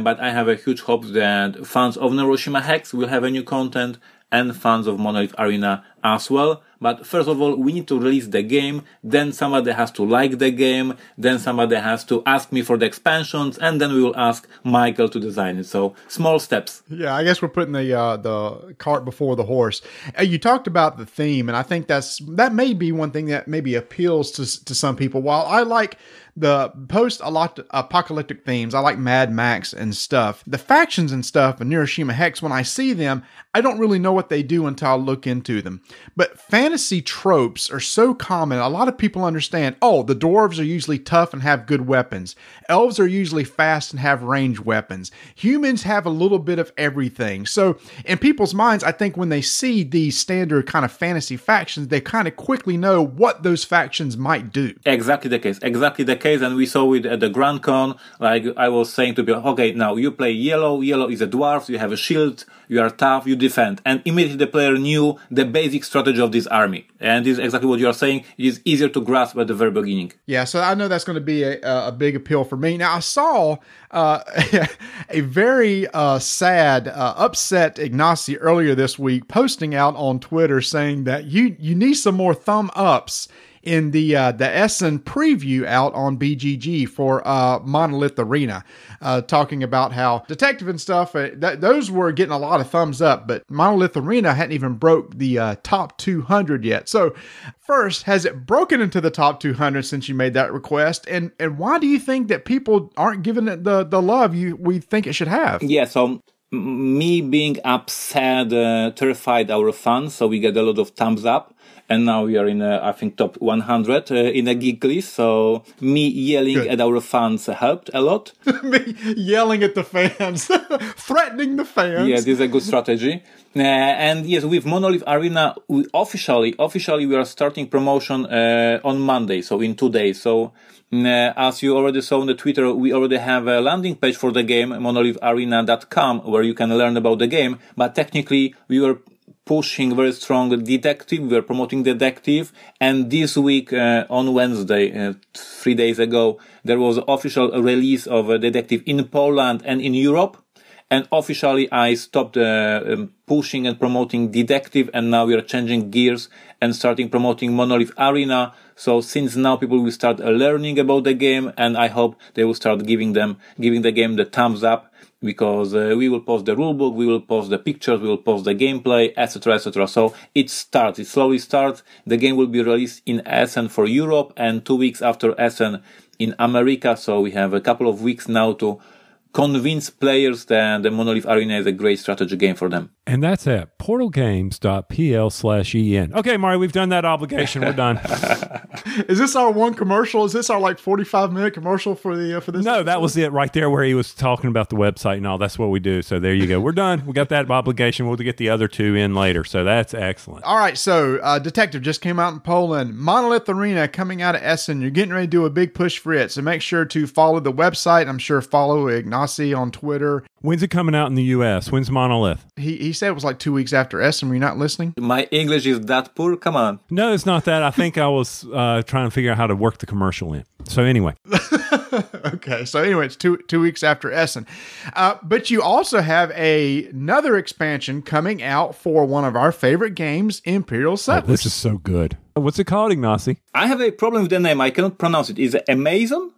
but I have a huge hope that fans of Neuroshima Hex will have a new content and fans of Monolith Arena as well. But first of all, we need to release the game. Then somebody has to like the game. Then somebody has to ask me for the expansions, and then we will ask Michael to design it. So small steps. Yeah, I guess we're putting the uh, the cart before the horse. Uh, you talked about the theme, and I think that's that may be one thing that maybe appeals to to some people. While I like the post apocalyptic themes. I like Mad Max and stuff. The factions and stuff in Neuroshima Hex, when I see them, I don't really know what they do until I look into them. But fantasy tropes are so common. A lot of people understand, oh, the dwarves are usually tough and have good weapons. Elves are usually fast and have range weapons. Humans have a little bit of everything. So in people's minds, I think when they see these standard kind of fantasy factions, they kind of quickly know what those factions might do. Exactly the case. Exactly the case. And we saw it at the Grand Con. Like I was saying to people, okay, now you play yellow. Yellow is a dwarf. You have a shield. You are tough. You defend. And immediately the player knew the basic strategy of this army. And this is exactly what you are saying. It is easier to grasp at the very beginning. Yeah, so I know that's going to be a, a big appeal for me. Now, I saw uh, a very uh, sad, uh, upset Ignacy earlier this week posting out on Twitter saying that you, you need some more thumb ups in the uh, the Essen preview out on BGG for uh, Monolith Arena, uh, talking about how detective and stuff. Uh, th- those were getting a lot of thumbs up, but Monolith Arena hadn't even broke the uh, top 200 yet. So, first, has it broken into the top 200 since you made that request? And and why do you think that people aren't giving it the the love you we think it should have? Yeah. So me being upset, uh, terrified our fans, so we get a lot of thumbs up and now we are in a, I think top 100 uh, in a geek list. So me yelling Good. at our fans helped a lot. me yelling at the fans, threatening the fans. Yeah, this is a good strategy. Uh, and yes, with Monolith Arena, we officially, officially, we are starting promotion uh, on Monday, so in two days. So, uh, as you already saw on the Twitter, we already have a landing page for the game, monolitharena.com, where you can learn about the game. But technically, we were pushing very strong detective. We are promoting detective. And this week, uh, on Wednesday, uh, three days ago, there was official release of detective in Poland and in Europe. And officially, I stopped uh, um, pushing and promoting detective. And now we are changing gears and starting promoting Monolith Arena. So since now people will start learning about the game and I hope they will start giving them, giving the game the thumbs up because uh, we will post the rulebook, we will post the pictures, we will post the gameplay, etc., etc. So it starts, it slowly starts. The game will be released in Essen for Europe and two weeks after Essen in America. So we have a couple of weeks now to convince players that the Monolith Arena is a great strategy game for them. And that's at portalgames.pl slash en. Okay, Mario, we've done that obligation. We're done. is this our one commercial? Is this our like 45 minute commercial for the uh, for this? No, episode? that was it right there where he was talking about the website and all. That's what we do. So there you go. We're done. We got that obligation. We'll get the other two in later. So that's excellent. All right. So uh, Detective just came out in Poland. Monolith Arena coming out of Essen. You're getting ready to do a big push for it. So make sure to follow the website. I'm sure follow Ignacy on Twitter. When's it coming out in the U.S.? When's Monolith? He, he said it was like two weeks after Essen. Were you not listening? My English is that poor. Come on. No, it's not that. I think I was uh, trying to figure out how to work the commercial in. So anyway. okay. So anyway, it's two two weeks after Essen. Uh, but you also have a, another expansion coming out for one of our favorite games, Imperial Settlers. Oh, this is so good. What's it called, Ignacy? I have a problem with the name. I cannot pronounce it. Is it Amazon?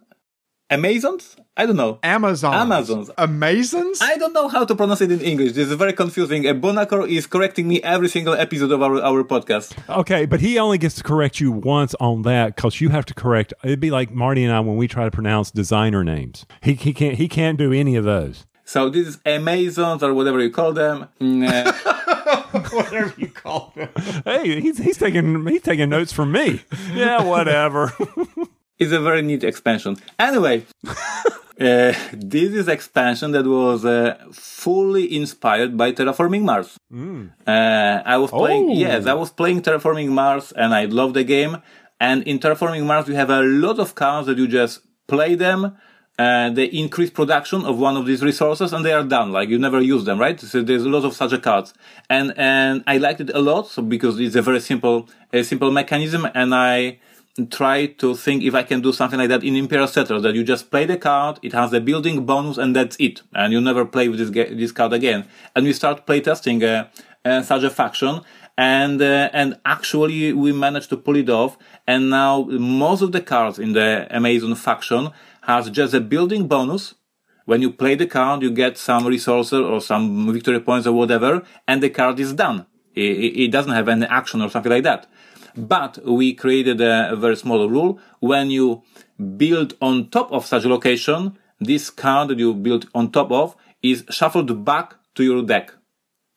Amazons? I don't know. Amazon. Amazons. Amazons? I don't know how to pronounce it in English. This is very confusing. Bonacor is correcting me every single episode of our, our podcast. Okay, but he only gets to correct you once on that because you have to correct. It'd be like Marty and I when we try to pronounce designer names. He, he can't he can't do any of those. So this is Amazons or whatever you call them. Mm, uh, whatever you call them. hey, he's he's taking he's taking notes from me. Yeah, whatever. It's a very neat expansion. Anyway, uh, this is expansion that was uh, fully inspired by Terraforming Mars. Mm. Uh, I was playing, oh. yes, I was playing Terraforming Mars and I love the game. And in Terraforming Mars, you have a lot of cards that you just play them. they increase production of one of these resources and they are done. Like you never use them, right? So there's a lot of such cards. And, and I liked it a lot. So because it's a very simple, a simple mechanism and I, try to think if I can do something like that in Imperial Settlers, that you just play the card, it has the building bonus, and that's it. And you never play with this, this card again. And we start playtesting uh, uh, such a faction. and uh, and actually we managed to pull it off. And now most of the cards in the Amazon faction has just a building bonus. When you play the card, you get some resources or some victory points or whatever, and the card is done. It, it doesn't have any action or something like that. But we created a, a very small rule. When you build on top of such a location, this card that you built on top of is shuffled back to your deck.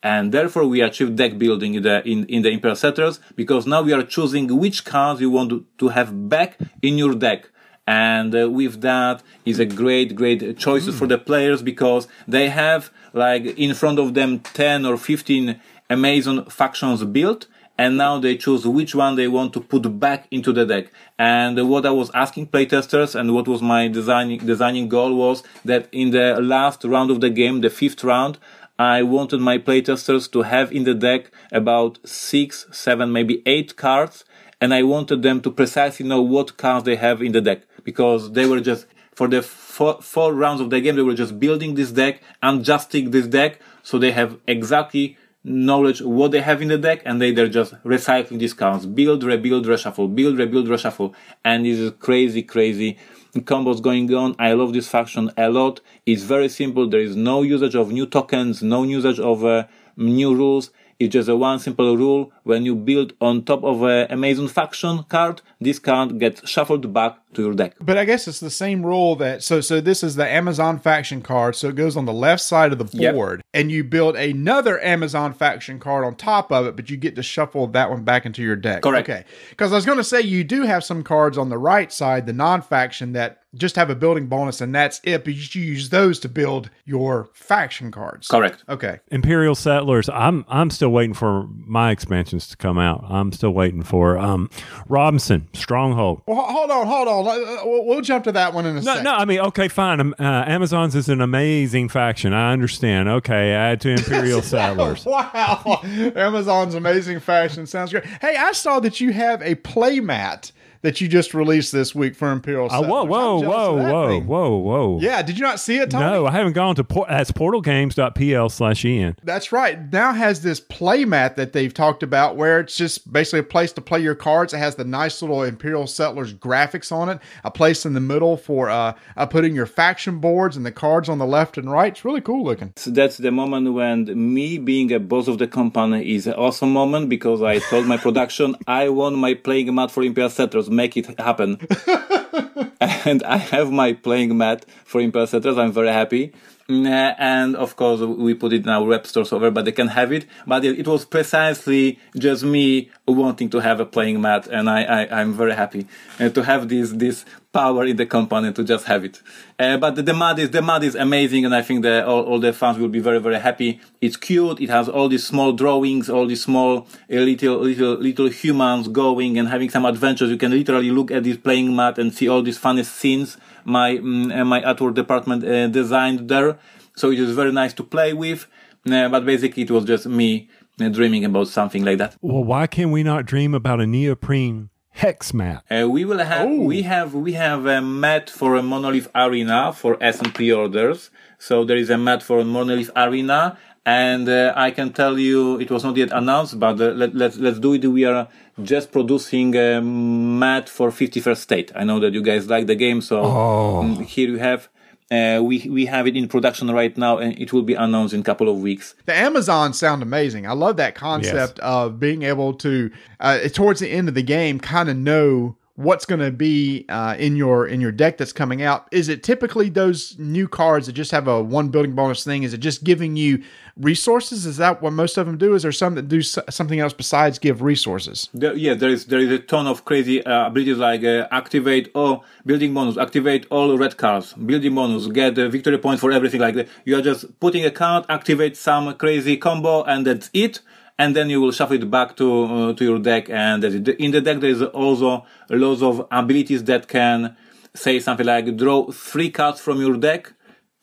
And therefore we achieve deck building in the, in, in the Imperial Settlers because now we are choosing which cards you want to, to have back in your deck. And uh, with that is a great, great choices mm. for the players because they have like in front of them 10 or 15 Amazon factions built and now they choose which one they want to put back into the deck. And what I was asking playtesters and what was my designing designing goal was that in the last round of the game, the fifth round, I wanted my playtesters to have in the deck about six, seven, maybe eight cards, and I wanted them to precisely know what cards they have in the deck. Because they were just for the four, four rounds of the game they were just building this deck, adjusting this deck, so they have exactly knowledge what they have in the deck and they, they're just recycling these cards. Build, rebuild, reshuffle, build, rebuild, reshuffle. And this is crazy, crazy combos going on. I love this faction a lot. It's very simple. There is no usage of new tokens, no usage of uh, new rules. It's just a one simple rule. When you build on top of an Amazon faction card, this card gets shuffled back to your deck. But I guess it's the same rule that so so this is the Amazon faction card, so it goes on the left side of the board, yep. and you build another Amazon faction card on top of it, but you get to shuffle that one back into your deck. Correct. Okay. Because I was going to say you do have some cards on the right side, the non-faction that just have a building bonus and that's it. But you use those to build your faction cards. Correct. Okay. Imperial Settlers. I'm I'm still waiting for my expansions to come out. I'm still waiting for um Robinson Stronghold. Well, hold on, hold on. We'll, we'll jump to that one in a no, second. No, I mean, okay, fine. Um, uh, Amazon's is an amazing faction. I understand. Okay, add to Imperial Settlers. wow, Amazon's amazing faction sounds great. Hey, I saw that you have a playmat that you just released this week for Imperial. Uh, whoa, whoa, whoa, whoa, whoa, whoa! Yeah, did you not see it? Tony? No, I haven't gone to por- that's portalgames.pl slash en. That's right. Now has this playmat that they've talked about, where it's just basically a place to play your cards. It has the nice little Imperial Settlers graphics on it. A place in the middle for uh, uh putting your faction boards and the cards on the left and right. It's really cool looking. So that's the moment when me being a boss of the company is an awesome moment because I told my production I want my playing mat for Imperial Settlers make it happen. and I have my playing mat for Imperial Settlers. I'm very happy. And of course, we put it in our web stores over, but they can have it. But it, it was precisely just me wanting to have a playing mat, and I, I am very happy uh, to have this this power in the company to just have it. Uh, but the, the mat is the mat is amazing, and I think that all, all the fans will be very very happy. It's cute. It has all these small drawings, all these small uh, little little little humans going and having some adventures. You can literally look at this playing mat and see all these funny scenes my mm, my artwork department uh, designed there. So it is very nice to play with. Uh, but basically, it was just me uh, dreaming about something like that. Well, why can we not dream about a neoprene hex mat? Uh, we will have Ooh. we have we have a mat for a monolith arena for Essen pre-orders. So there is a mat for a monolith arena, and uh, I can tell you it was not yet announced, but uh, let, let's let's do it. We are just producing a mat for 51st State. I know that you guys like the game, so oh. Here you have. Uh, we we have it in production right now, and it will be announced in a couple of weeks. The Amazon sound amazing. I love that concept yes. of being able to, uh, towards the end of the game, kind of know what's going to be uh, in your in your deck that's coming out. Is it typically those new cards that just have a one building bonus thing? Is it just giving you resources? Is that what most of them do? Is there some that do something else besides give resources? There, yeah there is there is a ton of crazy uh, abilities like uh, activate all building bonus activate all red cards building bonus get victory points for everything. Like that you are just putting a card activate some crazy combo and that's it and then you will shuffle it back to uh, to your deck. And in the deck there is also lots of abilities that can say something like draw three cards from your deck,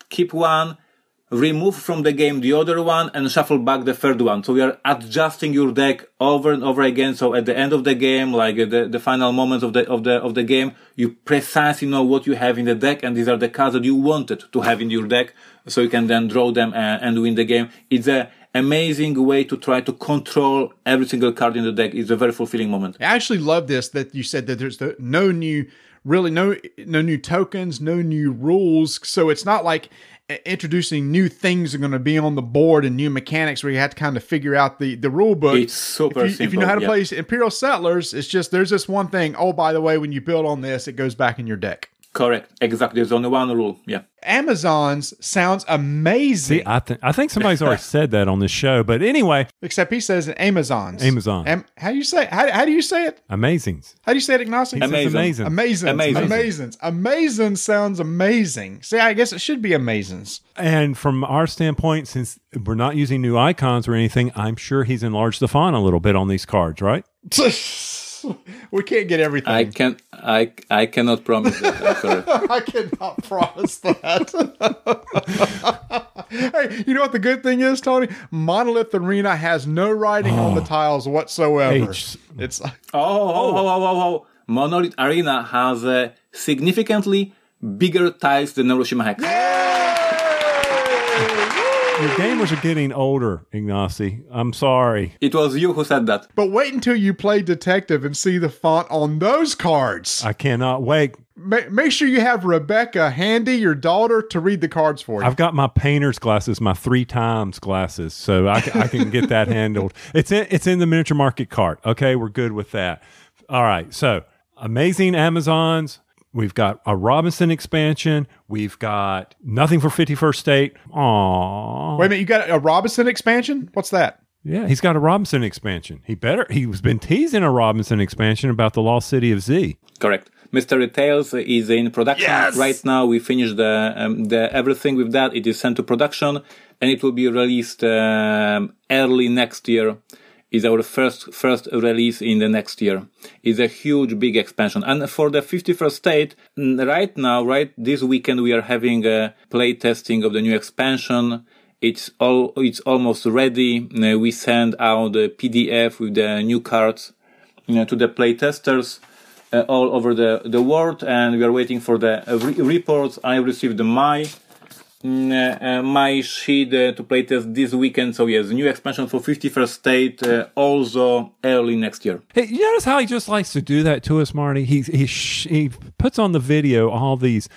keep one, remove from the game the other one, and shuffle back the third one. So we are adjusting your deck over and over again. So at the end of the game, like the, the final moments of the of the of the game, you precisely know what you have in the deck, and these are the cards that you wanted to have in your deck, so you can then draw them and, and win the game. It's a amazing way to try to control every single card in the deck. It's a very fulfilling moment. I actually love this that you said that there's the, no new, really no no new tokens, no new rules. So it's not like introducing new things are going to be on the board and new mechanics where you have to kind of figure out the the rule book. It's super if you, if you know how to yeah. play Imperial Settlers, it's just there's this one thing. Oh, by the way, when you build on this, it goes back in your deck. Correct. Exactly. There's only one rule. Yeah. Amazon's sounds amazing. See, I think I think somebody's already said that on this show, but anyway, Except he says Amazon's. Amazon. Am, how do you say? How, how do you say it? amazings. How do you say it, Ignacy? He says Amazing. amazing. Amazing. Amazing. Amazing. Amazing sounds amazing. See, I guess it should be amazings. And from our standpoint, since we're not using new icons or anything, I'm sure he's enlarged the font a little bit on these cards, right? we can't get everything. I can I I cannot promise that. I'm sorry. I cannot promise that. hey, you know what the good thing is, Tony? Monolith Arena has no writing on the tiles whatsoever. H. It's Oh, oh, oh, oh, oh, oh. Monolith Arena has uh, significantly bigger tiles than Neuroshima Hex. Your gamers are getting older, Ignacy. I'm sorry. It was you who said that. but wait until you play detective and see the font on those cards. I cannot wait. Ma- make sure you have Rebecca handy, your daughter, to read the cards for you. I've got my painter's glasses, my three times glasses, so I, I can get that handled. It's in it's in the miniature market cart. Okay, we're good with that. All right, so amazing Amazons. We've got a Robinson expansion. We've got nothing for 51st State. Aww. Wait a minute, you got a Robinson expansion? What's that? Yeah, he's got a Robinson expansion. He better. He's been teasing a Robinson expansion about the Lost City of Z. Correct. Mystery Tales is in production Yes! right now. We finished the um, the everything with that. It is sent to production, and it will be released um, early next year. Is our first first release in the next year. It's a huge big expansion, and for the 51st state, right now, right this weekend, we are having a play testing of the new expansion. It's all it's almost ready. We send out the PDF with the new cards you know, to the play testers uh, all over the, the world, and we are waiting for the uh, re- reports. I received my my sheet uh, to play test this weekend. So yes, new expansion for 51st State, uh, also early next year. Hey, you notice how he just likes to do that to us, Marty? He he sh- he puts on the video all these,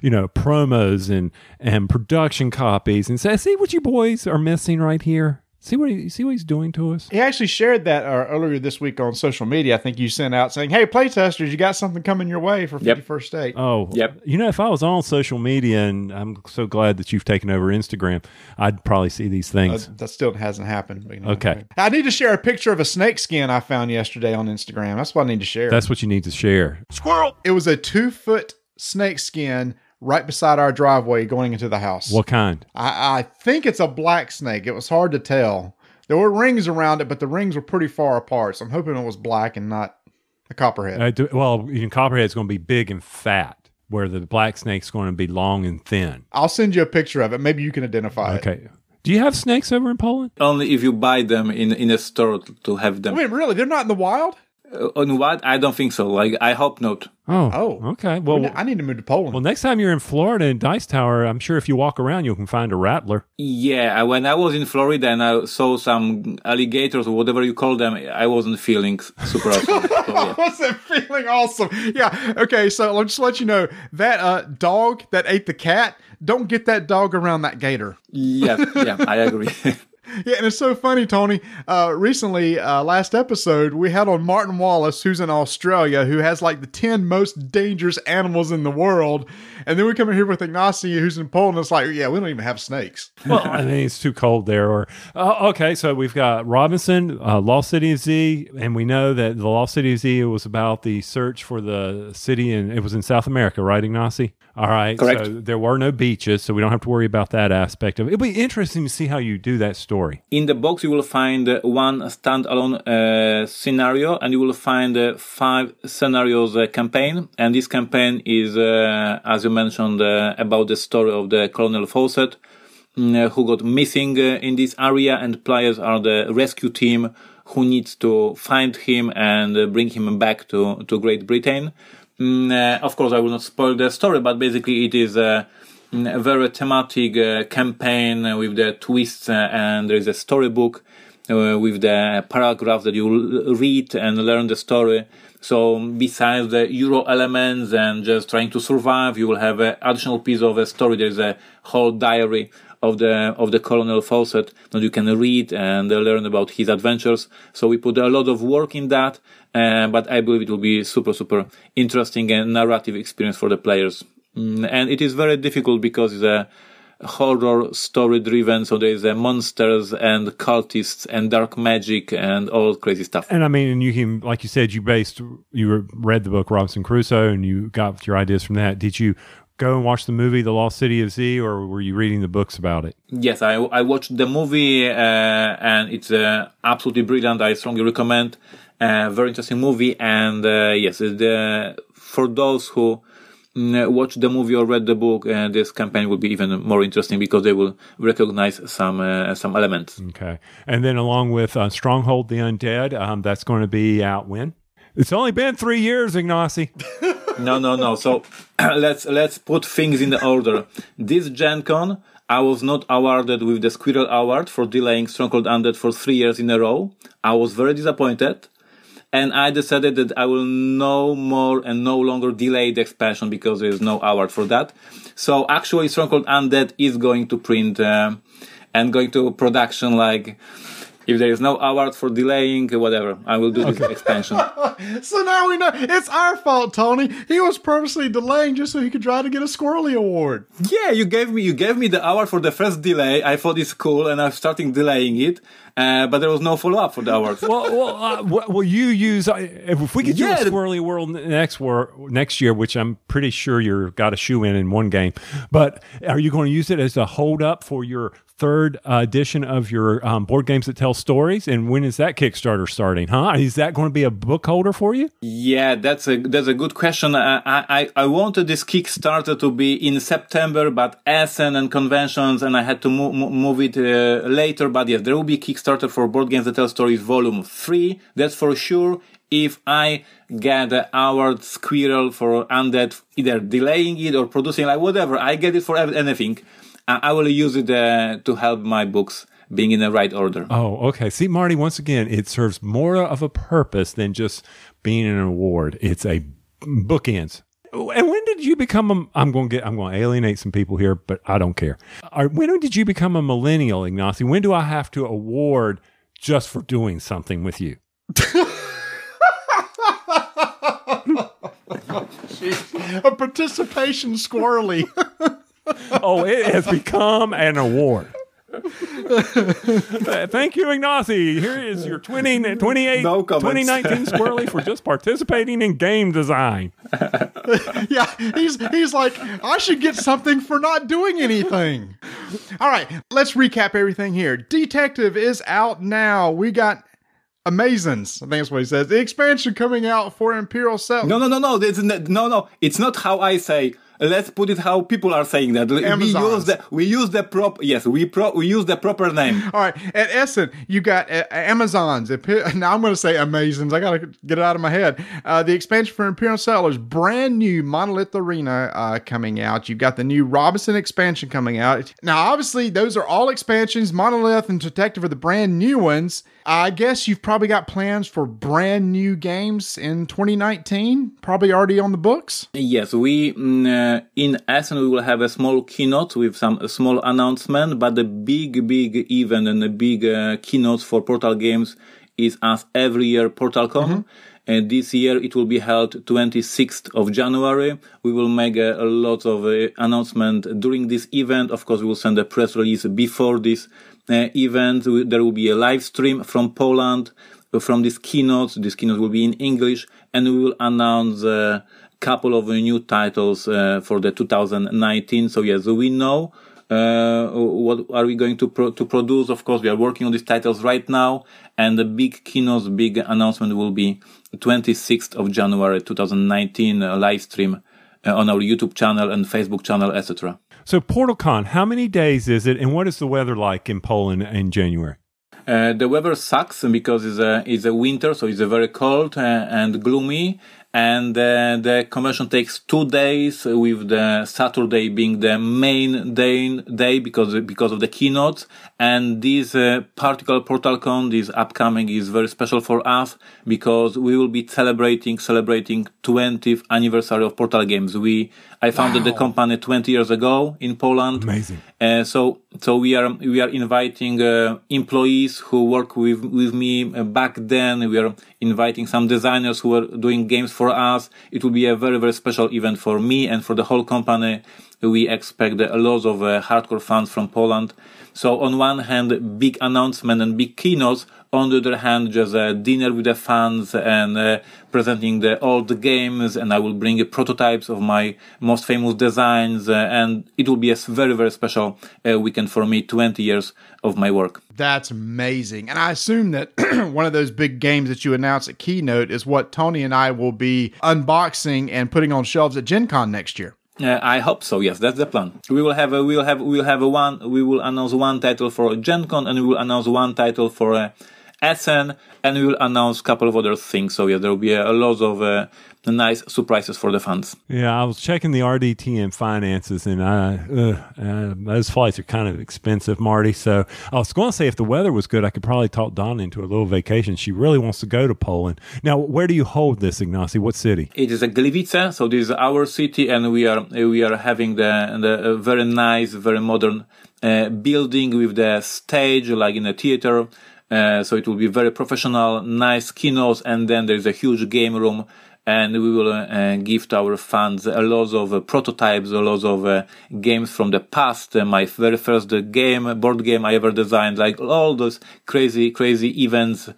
you know, promos and and production copies, and says, "See what you boys are missing right here. See what he see what he's doing to us." He actually shared that uh, earlier this week on social media. I think you sent out saying, "Hey, playtesters, you got something coming your way for Yep. 51st State." Oh, Yep. You know, if I was on social media, and I'm so glad that you've taken over Instagram, I'd probably see these Uh, things. that still hasn't happened. but, you know, Okay. I need to share a picture of a snake skin I found yesterday on Instagram. That's what I need to share. That's what you need to share. Squirrel. It was a two foot snake skin right beside our driveway going into the house. What kind? I, I think it's a black snake. It was hard to tell. There were rings around it, but the rings were pretty far apart. So I'm hoping it was black and not a copperhead. I do, well, you know, copperhead's going to be big and fat, where the black snake's going to be long and thin. I'll send you a picture of it. Maybe you can identify it. Okay. Do you have snakes over in Poland? Only if you buy them in in a store to, to have I them. mean, really, they're not in the wild. Uh, on what? I don't think so. Like I hope not. Oh, Oh. okay. Well, I need to move to Poland. well, next time you're in Florida in Dice Tower, I'm sure if you walk around, you can find a rattler. Yeah, when I was in Florida and I saw some alligators or whatever you call them, I wasn't feeling super awesome. So, yeah. wasn't feeling awesome? Yeah. Okay. So I'll just let you know that uh, dog that ate the cat. Don't get that dog around that gator. yeah, yeah, I agree. Yeah, and it's so funny, Tony. Uh, recently, uh, last episode, we had on Martin Wallace, who's in Australia, who has like the 10 most dangerous animals in the world. And then we come in here with Ignacy, who's in Poland. It's like, yeah, we don't even have snakes. Well, I mean, it's too cold there. Or uh, okay, so we've got Robinson, uh, Lost City of Z, and we know that the Lost City of Z was about the search for the city, and it was in South America, right, Ignacy? All right, Correct. So there were no beaches, so we don't have to worry about that aspect of it. It'll be interesting to see how you do that story. In the box, you will find uh, one standalone uh, scenario, and you will find uh, five scenarios uh, campaign. And this campaign is, uh, as you mentioned, uh, about the story of the Colonel Fawcett, mm, who got missing in this area, and players are the rescue team who needs to find him and bring him back to to Great Britain. Mm, of course, I will not spoil the story, but basically, it is. Uh, a very thematic uh, campaign with the twists, uh, and there is a storybook uh, with the paragraphs that you read and learn the story. So besides the Euro elements and just trying to survive, you will have an additional piece of a story. There's a whole diary of the of the Colonel Fawcett that you can read and learn about his adventures. So we put a lot of work in that, uh, but I believe it will be super super interesting and narrative experience for the players. Mm, and it is very difficult because it's a horror story driven so there's uh, monsters and cultists and dark magic and all crazy stuff And I mean, and you can, like you said, you based, you read the book Robinson Crusoe, and you got your ideas from that. Did you go and watch the movie The Lost City of Z, or were you reading the books about it? yes i, I watched the movie uh, and it's uh, absolutely brilliant i strongly recommend uh, very interesting movie and uh, yes the, for those who watch the movie or read the book uh, this campaign will be even more interesting because they will recognize some uh, some elements Okay. And then along with uh, Stronghold the Undead, um, that's going to be out when? It's only been three years, Ignacy. no, no, no. So let's let's put things in the order. This Gen Con, I was not awarded with the Squirrel Award for delaying Stronghold Undead for three years in a row. I was very disappointed. And I decided that I will no more and no longer delay the expansion because there is no award for that. So actually, Stronghold Undead is going to print uh, and going to production like if there is no award for delaying, whatever, I will do this expansion. So now we know it's our fault, Tony. He was purposely delaying just so he could try to get a Squirrely Award. Yeah, you gave me you gave me the hour for the first delay. I thought it's cool, and I'm starting delaying it. Uh, but there was no follow up for the award. well, well, uh, you use uh, if we could do Yeah, a Squirrely Award next war, next year, which I'm pretty sure you're got a shoe in in one game. But are you going to use it as a hold up for your third uh, edition of your um, board games that tell stories? And when is that Kickstarter starting? Huh? Is that going to be a book holder for you? Yeah, that's a that's a good question. I I, I wanted this Kickstarter to be in September, but Essen and conventions, and I had to move move it uh, later. But yes, there will be Kickstarter for Board Games That Tell Stories Volume Three. That's for sure. If I get the award Squirrel for Undead, either delaying it or producing, like whatever, I get it for anything. I I will use it uh, to help my books being in the right order. Oh, okay. See, Marty, once again, it serves more of a purpose than just being an award. It's a bookends. And when did you become a? I'm going to get. I'm going to alienate some people here, but I don't care. All right, when did you become a millennial, Ignacy? When do I have to award just for doing something with you? A participation Squirrely. Oh, it has become an award. Thank you, Ignacy. Here is your 20, 28, No 2019 Squirrely for just participating in game design. yeah, he's he's like, I should get something for not doing anything. All right, let's recap everything here. Detective is out now. We got Amazons. I think that's what he says. The expansion coming out for Imperial Cell. No, no, no, no. It's no, no. It's not how I say. Let's put it how people are saying that. We use the we use the prop. Yes, we pro we use the proper name. All right, at Essen, you got uh, Amazons. Now I'm going to say Amazons. I got to get it out of my head. Uh, the expansion for Imperial Settlers, brand new Monolith Arena uh, coming out. You've got the new Robinson expansion coming out. Now, obviously, those are all expansions. Monolith and Detective are the brand new ones. I guess you've probably got plans for brand new games in 2019. Probably already on the books. Yes, we mm, uh, in Essen we will have a small keynote with some a small announcement, but the big big event and the big uh, keynote for Portal Games is as every year PortalCon. And this year it will be held 26th of January. We will make a, a lot of uh, announcement during this event. Of course, we will send a press release before this event. There will be a live stream from Poland uh, from this keynote. This keynote will be in English, and we will announce a couple of uh, new titles uh, for the 2019. So yes, we know uh, what are we going to pro- to produce. Of course, we are working on these titles right now, and the big keynote, big announcement will be 26th of January 2019 uh, live stream uh, on our YouTube channel and Facebook channel, etc. So, PortalCon, how many days is it, and what is the weather like in Poland in January? Uh, the weather sucks because it's a it's a winter, so it's a very cold uh, and gloomy. And uh, the convention takes two days with the Saturday being the main day, day because, because of the keynote. And this uh, particular PortalCon, this upcoming is very special for us because we will be celebrating, celebrating 20th anniversary of Portal Games. We, I founded wow. the company 20 years ago in Poland. Amazing. Uh, so, so we are, we are inviting, uh, employees who work with, with me uh, back then. We are inviting some designers who are doing games for us. It will be a very, very special event for me and for the whole company. We expect a lot of uh, hardcore fans from Poland. So on one hand, big announcement and big keynotes. On the other hand, just a dinner with the fans and uh, presenting the old games. And I will bring prototypes of my most famous designs. Uh, and it will be a very, very special uh, weekend for me. 20 years of my work. That's amazing. And I assume that one of those big games that you announced at Keynote is what Tony and I will be unboxing and putting on shelves at Gen Con next year. Uh, I hope so. Yes, that's the plan. We will have a, we will have we will have a one. We will announce one title for Gen Con, and we will announce one title for uh, Essen, and we will announce a couple of other things. So yeah, there will be a, a lot of uh, nice surprises for the fans. Yeah, I was checking the RDTN finances, and I, uh, uh, those flights are kind of expensive, Marty. So I was going to say if the weather was good, I could probably talk Donna into a little vacation. She really wants to go to Poland. Now, where do you hold this, Ignacy? What city? It is a Gliwice, so this is our city, and we are we are having the the very nice, very modern uh, building with the stage like in a theater. Uh, so it will be very professional, nice keynotes, and then there's a huge game room and we will uh, give to our fans a lot of uh, prototypes, a lot of uh, games from the past. Uh, my very first game, board game I ever designed, like all those crazy, crazy events.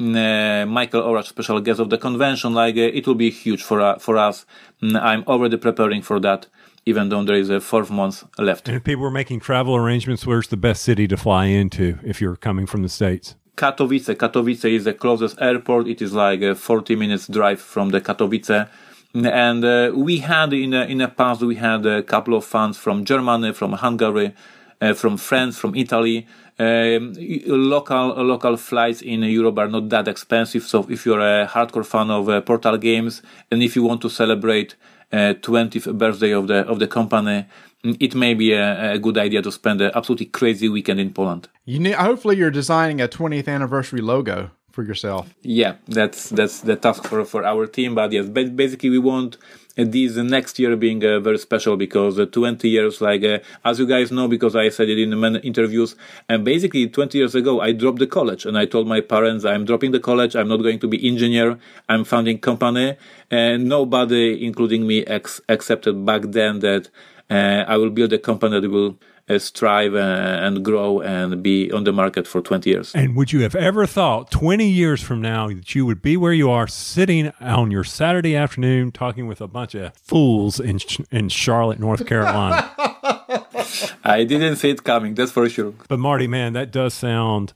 Mm, uh, Michael Oracz, special guest of the convention, like uh, it will be huge for for us. Mm, I'm already preparing for that even though there is a four months left. And if people were making travel arrangements, where's the best city to fly into if you're coming from the States? Katowice. Katowice is the closest airport. It is like a 40 minutes drive from the Katowice. And uh, we had in a, in the past we had a couple of fans from Germany, from Hungary, uh, from France, from Italy. Um, local local flights in Europe are not that expensive. So if you're a hardcore fan of uh, Portal games and if you want to celebrate 20th uh, birthday of the of the company, it may be a, a, good idea to spend an absolutely crazy weekend in Poland. You need, hopefully, you're designing a 20th anniversary logo for yourself. Yeah, that's that's the task for for our team. But yes, basically, we want this next year being uh, very special because uh, 20 years, like uh, as you guys know, because I said it in many interviews, and basically 20 years ago, I dropped the college and I told my parents I'm dropping the college. I'm not going to be engineer. I'm founding company, and nobody, including me, ex- accepted back then that I will build a company that will strive uh, and grow and be on the market for 20 years. And would you have ever thought 20 years from now that you would be where you are sitting on your Saturday afternoon talking with a bunch of fools in, in Charlotte, North Carolina? I didn't see it coming, that's for sure. But Marty, man, that does sound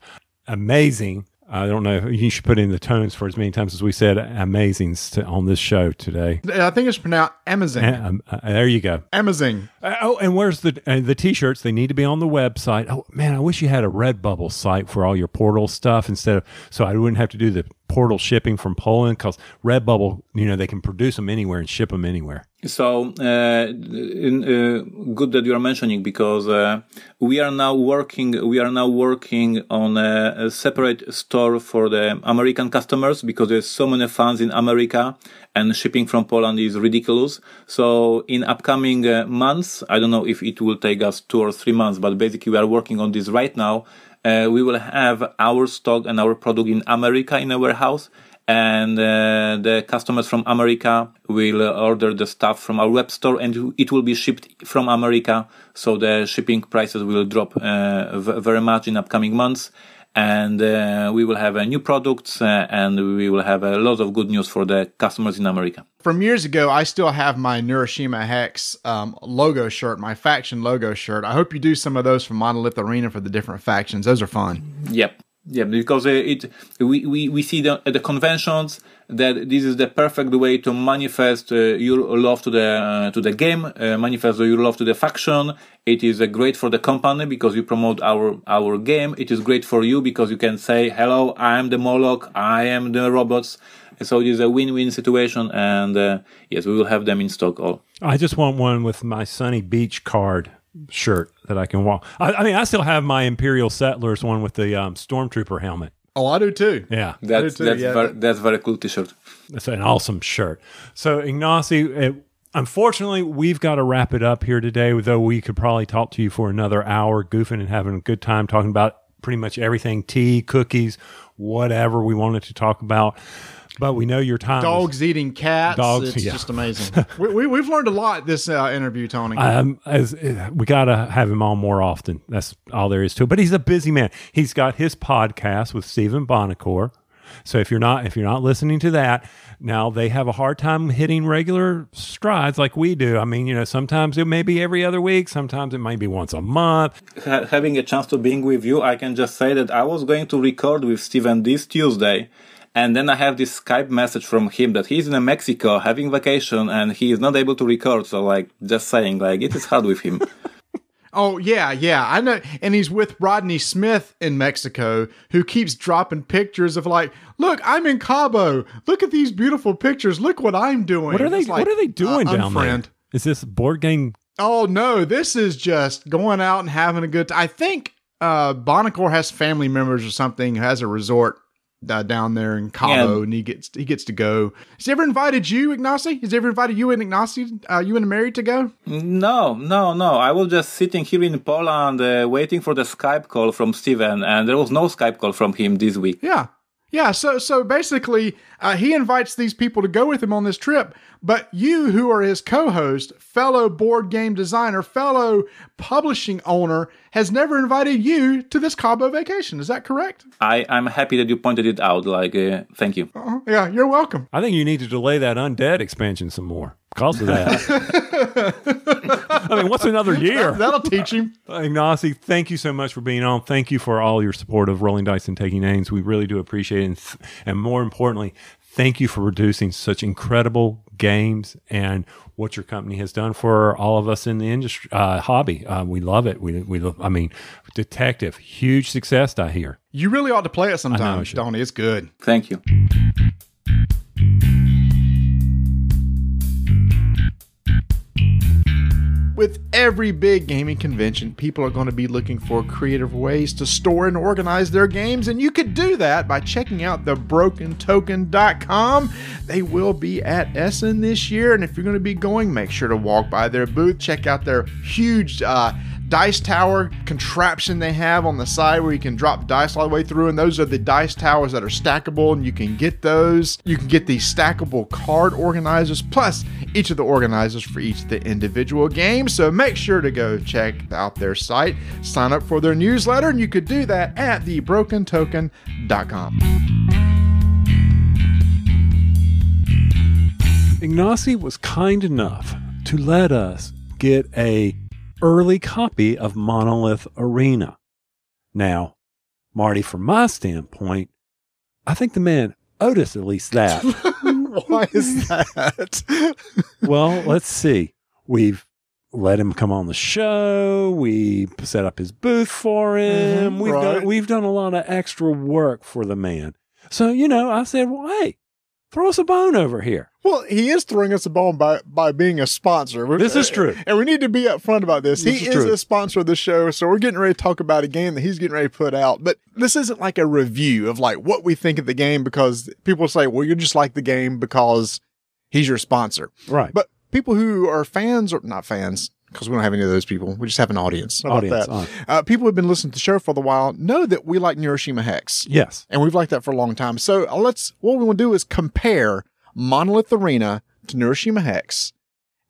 amazing I don't know. You should put in the tones for as many times as we said amazing on this show today. I think it's pronounced amazing. Um, uh, there you go. Amazing. Uh, oh, and where's the uh, the t-shirts? They need to be on the website. Oh man, I wish you had a Redbubble site for all your portal stuff instead of so I wouldn't have to do the portal shipping from Poland because Redbubble, you know, they can produce them anywhere and ship them anywhere. So uh, in, uh, good that you are mentioning because uh, we are now working. We are now working on a, a, separate store for the American customers because there's so many fans in America and shipping from Poland is ridiculous. So in upcoming uh, months, I don't know if it will take us two or three months, but basically we are working on this right now uh, we will have our stock and our product in America in a warehouse and uh, the customers from America will order the stuff from our web store and it will be shipped from America. So the shipping prices will drop uh, very much in upcoming months and uh, we will have a new products uh, and we will have a lot of good news for the customers in America. From years ago, I still have my Neuroshima Hex um, logo shirt, my faction logo shirt. I hope you do some of those for Monolith Arena for the different factions. Those are fun. Yep. Yeah, because it we, we, we see the, at the conventions that this is the perfect way to manifest uh, your love to the uh, to the game, uh, manifest your love to the faction. It is uh, great for the company because you promote our our game. It is great for you because you can say, "Hello, I am the Moloch. I am the robots." So it is a win-win situation, and uh, yes, we will have them in stock all. I just want one with my Sunny Beach card shirt that I can walk. I, I mean, I still have my Imperial Settlers one with the um, Stormtrooper helmet. Oh, I do too. Yeah, That's too, that's yeah. ver- that's very cool T-shirt. That's an awesome shirt. So, Ignacy, it, unfortunately, we've got to wrap it up here today, though we could probably talk to you for another hour, goofing and having a good time talking about pretty much everything tea, cookies, whatever we wanted to talk about. But we know your time. is- Dogs eating cats. Dogs, It's yeah. just amazing. we, we, we've learned a lot this uh, interview, Tony. Um, as we got to have him on more often. That's all there is to it. But he's a busy man. He's got his podcast with Stephen Buonocore. So if you're not if you're not listening to that, now they have a hard time hitting regular strides like we do. I mean, you know, sometimes it may be every other week, sometimes it might be once a month. Ha- having a chance to being with you, I can just say that I was going to record with Steven this Tuesday. And then I have this Skype message from him that he's in Mexico having vacation and he is not able to record. So like just saying like it is hard with him. Oh yeah, yeah, I know. And he's with Rodney Smith in Mexico, who keeps dropping pictures of like, look, I'm in Cabo. Look at these beautiful pictures. Look what I'm doing. What are they It's like, what are they doing uh, down there? unfriend. Is this board game Oh no, this is just going out and having a good time. I think uh Buonocore has family members or something, has a resort uh, down there in Cabo, Yeah. and he gets he gets to go. Has he ever invited you, Ignacy? Has he ever invited you and Ignacy, uh, you and Mary to go? No, no, no. I was just sitting here in Poland uh, waiting for the Skype call from Steven and there was no Skype call from him this week. Yeah. Yeah, so so basically, uh, he invites these people to go with him on this trip, but you, who are his co-host, fellow board game designer, fellow publishing owner, has never invited you to this Cabo vacation. Is that correct? I, I'm happy that you pointed it out. Like, uh, thank you. Uh, yeah, you're welcome. I think you need to delay that undead expansion some more because of that. I mean, what's another year? That'll teach him. Ignacy, thank you so much for being on. Thank you for all your support of Rolling Dice and Taking Names. We really do appreciate it. And, th- and more importantly, thank you for producing such incredible games and what your company has done for all of us in the industry uh, hobby. Uh, we love it. We, we, lo- I mean, Detective, huge success, I hear. You really ought to play it I sometime, should. Tony. It's good. Thank you. With every big gaming convention, people are going to be looking for creative ways to store and organize their games, and you could do that by checking out the brokentoken.com. They will be at Essen this year, and if you're going to be going, make sure to walk by their booth, check out their huge uh, dice tower contraption they have on the side where you can drop dice all the way through, and those are the dice towers that are stackable, and you can get those. You can get these stackable card organizers, plus each of the organizers for each of the individual games. So make sure to go check out their site, sign up for their newsletter, and you could do that at thebrokentoken.com. Ignacy was kind enough to let us get a early copy of Monolith Arena. Now, Marty, from my standpoint, I think the man owed us at least that. Why is that? well, let's see. We've let him come on the show. We set up his booth for him. Mhm, we've right. done we've done a lot of extra work for the man. So you know, I said, well, hey, throw us a bone over here. Well, he is throwing us a bone by by being a sponsor. This is true. and we need to be upfront about this. This he is is, a sponsor of the show, so we're getting ready to talk about a game that he's getting ready to put out. But this isn't like a review of like what we think of the game because people say, "Well, you just like the game because he's your sponsor." Right. But people who are fans or not fans. Because we don't have any of those people. We just have an audience. How about Audience, that? uh. People who've been listening to the show for a while know that we like Neuroshima Hex yes. and we've liked that for a long time. So uh, let's what we want to do is compare Monolith Arena to Neuroshima Hex,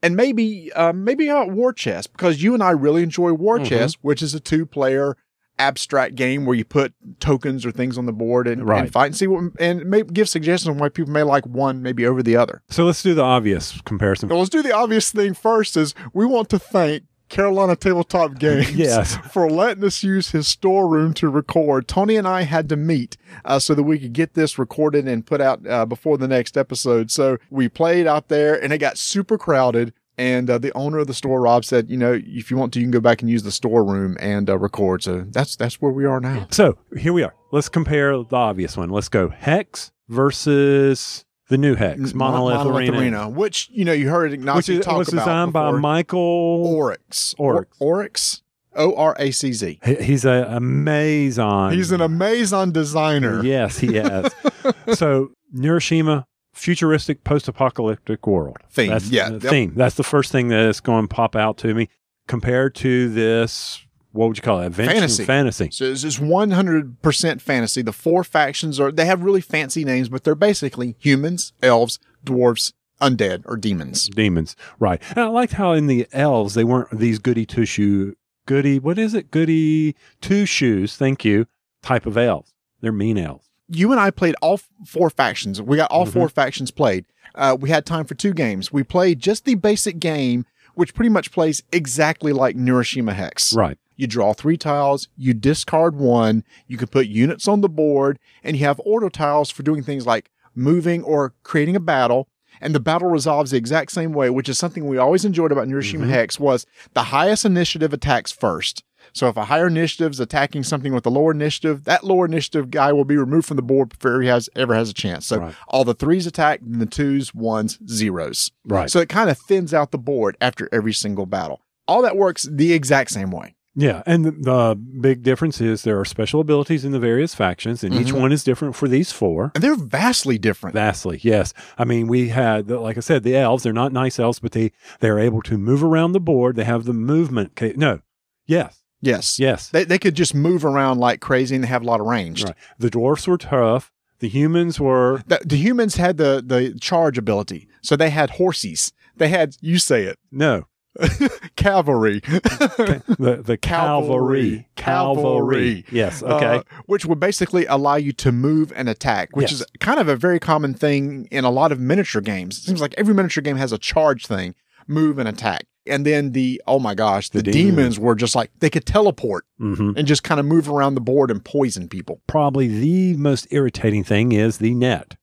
and maybe uh, maybe uh, War Chest because you and I really enjoy War Mm-hmm. Chest, which is a two-player abstract game where you put tokens or things on the board and, Right. and fight and see what and maybe give suggestions on why people may like one maybe over the other. So let's do the obvious comparison. Well, let's do the obvious thing first. Is we want to thank. Carolina Tabletop Games Yes. for letting us use his storeroom to record. Tony and I had to meet uh, so that we could get this recorded and put out uh, before the next episode. So we played out there and it got super crowded. And uh, the owner of the store, Rob, said, "You know, if you want to, you can go back and use the storeroom and uh, record." So that's that's where we are now. So here we are. Let's compare the obvious one. Let's go Hex versus The new Hex, Monolith, Monolith Arena, which you know you heard Ignacy which is, talk was designed by. Michael. Oryx. Oryx. Or- Oryx. O R A C Z. He's a Amazon. He's an Amazon designer. Yes, he is. so Neuroshima, futuristic post-apocalyptic world Theme, That's yeah. the theme. That's the first thing that's going to pop out to me compared to this. What would you call it? Adventure Fantasy. Fantasy. So it's just 100% fantasy. The four factions are, they have really fancy names, but they're basically humans, elves, dwarves, undead, or demons. Demons, right? And I liked how in the elves they weren't these goody two shoe, goody. What is it? Goody two shoes. Thank you. Type of elves. They're mean elves. You and I played all four factions. We got all Mm-hmm. four factions played. Uh, we had time for two games. We played just the basic game, which pretty much plays exactly like Neuroshima Hex. Right. You draw three tiles, you discard one, you can put units on the board, and you have order tiles for doing things like moving or creating a battle. And the battle resolves the exact same way, which is something we always enjoyed about Neuroshima Hex was the highest initiative attacks first. So if a higher initiative is attacking something with a lower initiative, that lower initiative guy will be removed from the board before he has ever has a chance. So Right. all the threes attack, and the twos, ones, zeros. Right. So it kind of thins out the board after every single battle. All that works the exact same way. Yeah, and the, the big difference is there are special abilities in the various factions, and each Mhm. one is different for these four. And they're vastly different. Vastly, yes. I mean, we had, like I said, the elves. They're not nice elves, but they they're able to move around the board. They have the movement. Ca- no, yes, yes. yes. They, they could just move around like crazy and they have a lot of range. Right. The dwarfs were tough. The humans were The, the humans had the, the charge ability. So they had horses. They had, you say it, no cavalry. the the cavalry. Cavalry. Cavalry. Yes. Okay. Uh, which would basically allow you to move and attack, which Yes. is kind of a very common thing in a lot of miniature games. It seems like every miniature game has a charge thing, move and attack. And then the, oh my gosh, the, The demons. demons. were just like, they could teleport hmm and just kind of move around the board and poison people. Probably the most irritating thing is the net.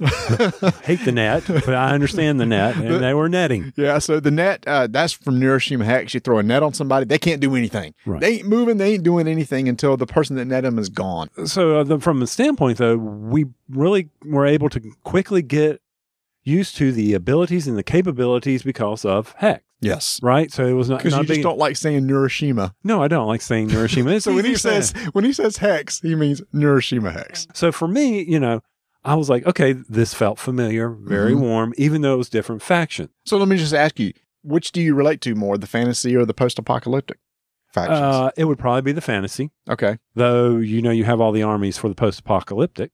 Hate the net, but I understand the net, and they were netting. Yeah, so the net, uh, that's from Neuroshima Hex. You throw a net on somebody, they can't do anything. Right. They ain't moving, they ain't doing anything until the person that net them is gone. so uh, the, from a standpoint though we really were able to quickly get used to the abilities and the capabilities because of hex Yes. right so it was not, Because you just being- don't like saying Neuroshima. no i don't like saying Neuroshima. It's So when he says when he says hex, he means Neuroshima Hex. so for me you know i was like okay this felt familiar very Mhm. warm even though it was different faction So let me just ask you, which do you relate to more, the fantasy or the post-apocalyptic factions? uh, it would probably be the fantasy okay. though you know you have all the armies for the post-apocalyptic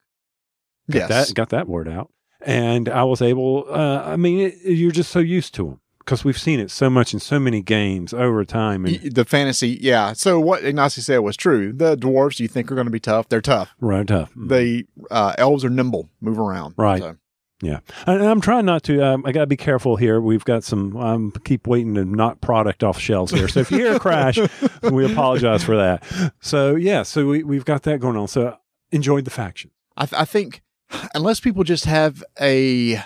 got Yes. that got that word out and i was able uh, i mean it, you're just so used to them because we've seen it so much in so many games over time and the fantasy, yeah. So what Ignacy said was true. The dwarves you think are going to be tough, they're tough. right tough The uh, elves are nimble, move around. Right. So, yeah and i'm trying not to um, i gotta be careful here we've got some I um, keep waiting to knock product off shelves here so if you hear a crash we apologize for that so yeah so we, we've got that going on so enjoyed the faction I, th- I think unless people just have a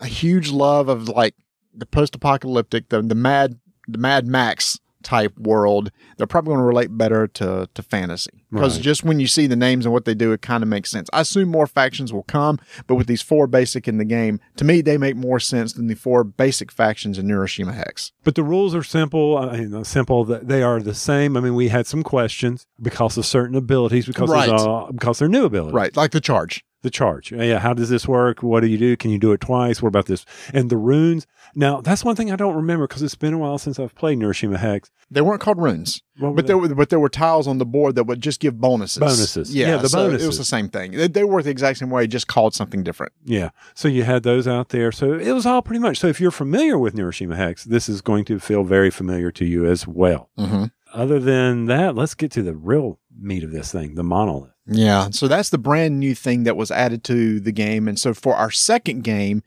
a huge love of like the post-apocalyptic, the the mad the Mad Max type world, they're probably going to relate better to to fantasy because Right. just when you see the names and what they do, it kind of makes sense. I assume more factions will come, but with these four basic in the game, to me they make more sense than the four basic factions in Neuroshima Hex. But the rules are simple. I mean, uh, simple. that They are the same. I mean, we had some questions because of certain abilities, because Right. uh, because they're new abilities. Right, like the charge. The charge. Yeah. How does this work? What do you do? Can you do it twice? What about this? And the runes. Now, that's one thing I don't remember because it's been a while since I've played Neuroshima Hex. They weren't called runes. Were But they? there were but there were tiles on the board that would just give bonuses. Bonuses. Yeah, Yeah, the so It was the same thing. They, they the exact same way, just called something different. Yeah. So you had those out there. So it was all pretty much. So if you're familiar with Neuroshima Hex, this is going to feel very familiar to you as well. Mm-hmm. Other than that, let's get to the real meat of this thing the monolith. Yeah. So that's the brand new thing that was added to the game. And so for our second game,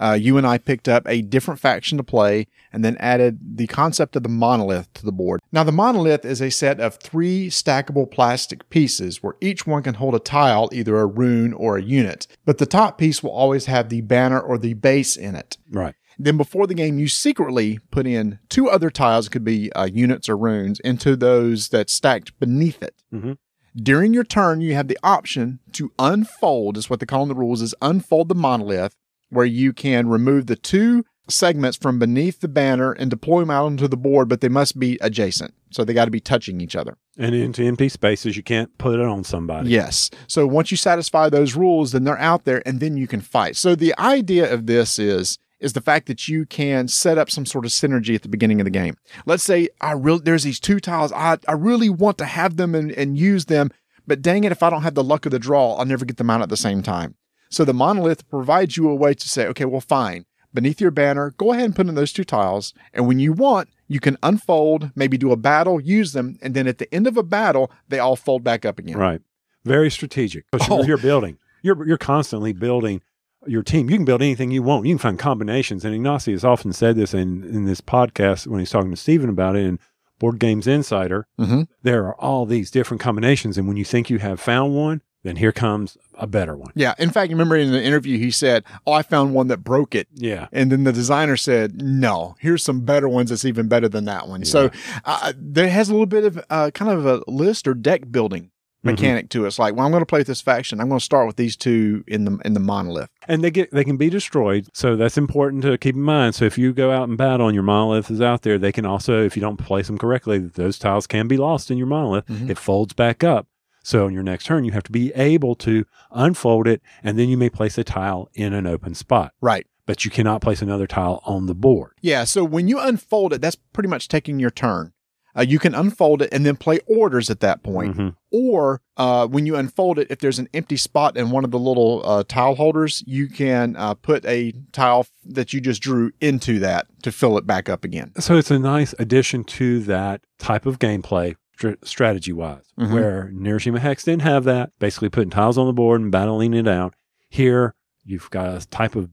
uh, you and I picked up a different faction to play and then added the concept of the monolith to the board. Now, the monolith is a set of three stackable plastic pieces where each one can hold a tile, either a rune or a unit. But the top piece will always have the banner or the base in it. Right. Then before the game, you secretly put in two other tiles, it could be uh, units or runes, into those that stacked beneath it. Mhm. During your turn, you have the option to unfold, is what they call in the rules, is unfold the monolith where you can remove the two segments from beneath the banner and deploy them out onto the board, but they must be adjacent. So they got to be touching each other. And into empty spaces, you can't put it on somebody. Yes. So once you satisfy those rules, then they're out there and then you can fight. So the idea of this is is the fact that you can set up some sort of synergy at the beginning of the game. Let's say I really there's these two tiles. I, I really want to have them and, and use them, but dang it, if I don't have the luck of the draw, I'll never get them out at the same time. So the monolith provides you a way to say, okay, well, fine. Beneath your banner, go ahead and put in those two tiles. And when you want, you can unfold, maybe do a battle, use them, and then at the end of a battle, they all fold back up again. Right. Very strategic. Oh. You're, you're building. You're you're constantly building your team. You can build anything you want. You can find combinations. And Ignacy has often said this in, in this podcast when he's talking to Steven about it in Board Games Insider. Mhm. There are all these different combinations. And when you think you have found one, then here comes a better one. Yeah. In fact, you remember in the interview, he said, Oh, I found one that broke it. Yeah. And then the designer said, no, here's some better ones that's even better than that one. So uh, there has a little bit of uh, kind of a list or deck building mechanic to it. It's like, well, I'm going to play with this faction. I'm going to start with these two in the in the monolith. and they get they can be destroyed so that's important to keep in mind so if you go out and battle and your monolith is out there they can also if you don't place them correctly those tiles can be lost in your monolith it folds back up so on your next turn you have to be able to unfold it and then you may place a tile in an open spot Right. but you cannot place another tile on the board Yeah. So when you unfold it, that's pretty much taking your turn. Uh, you can unfold it and then play orders at that point. Mhm. Or uh, when you unfold it, if there's an empty spot in one of the little uh, tile holders, you can uh, put a tile that you just drew into that to fill it back up again. so it's a nice addition to that type of gameplay str- strategy wise Mhm. where Neuroshima Hex didn't have that basically putting tiles on the board and battling it out here you've got a type of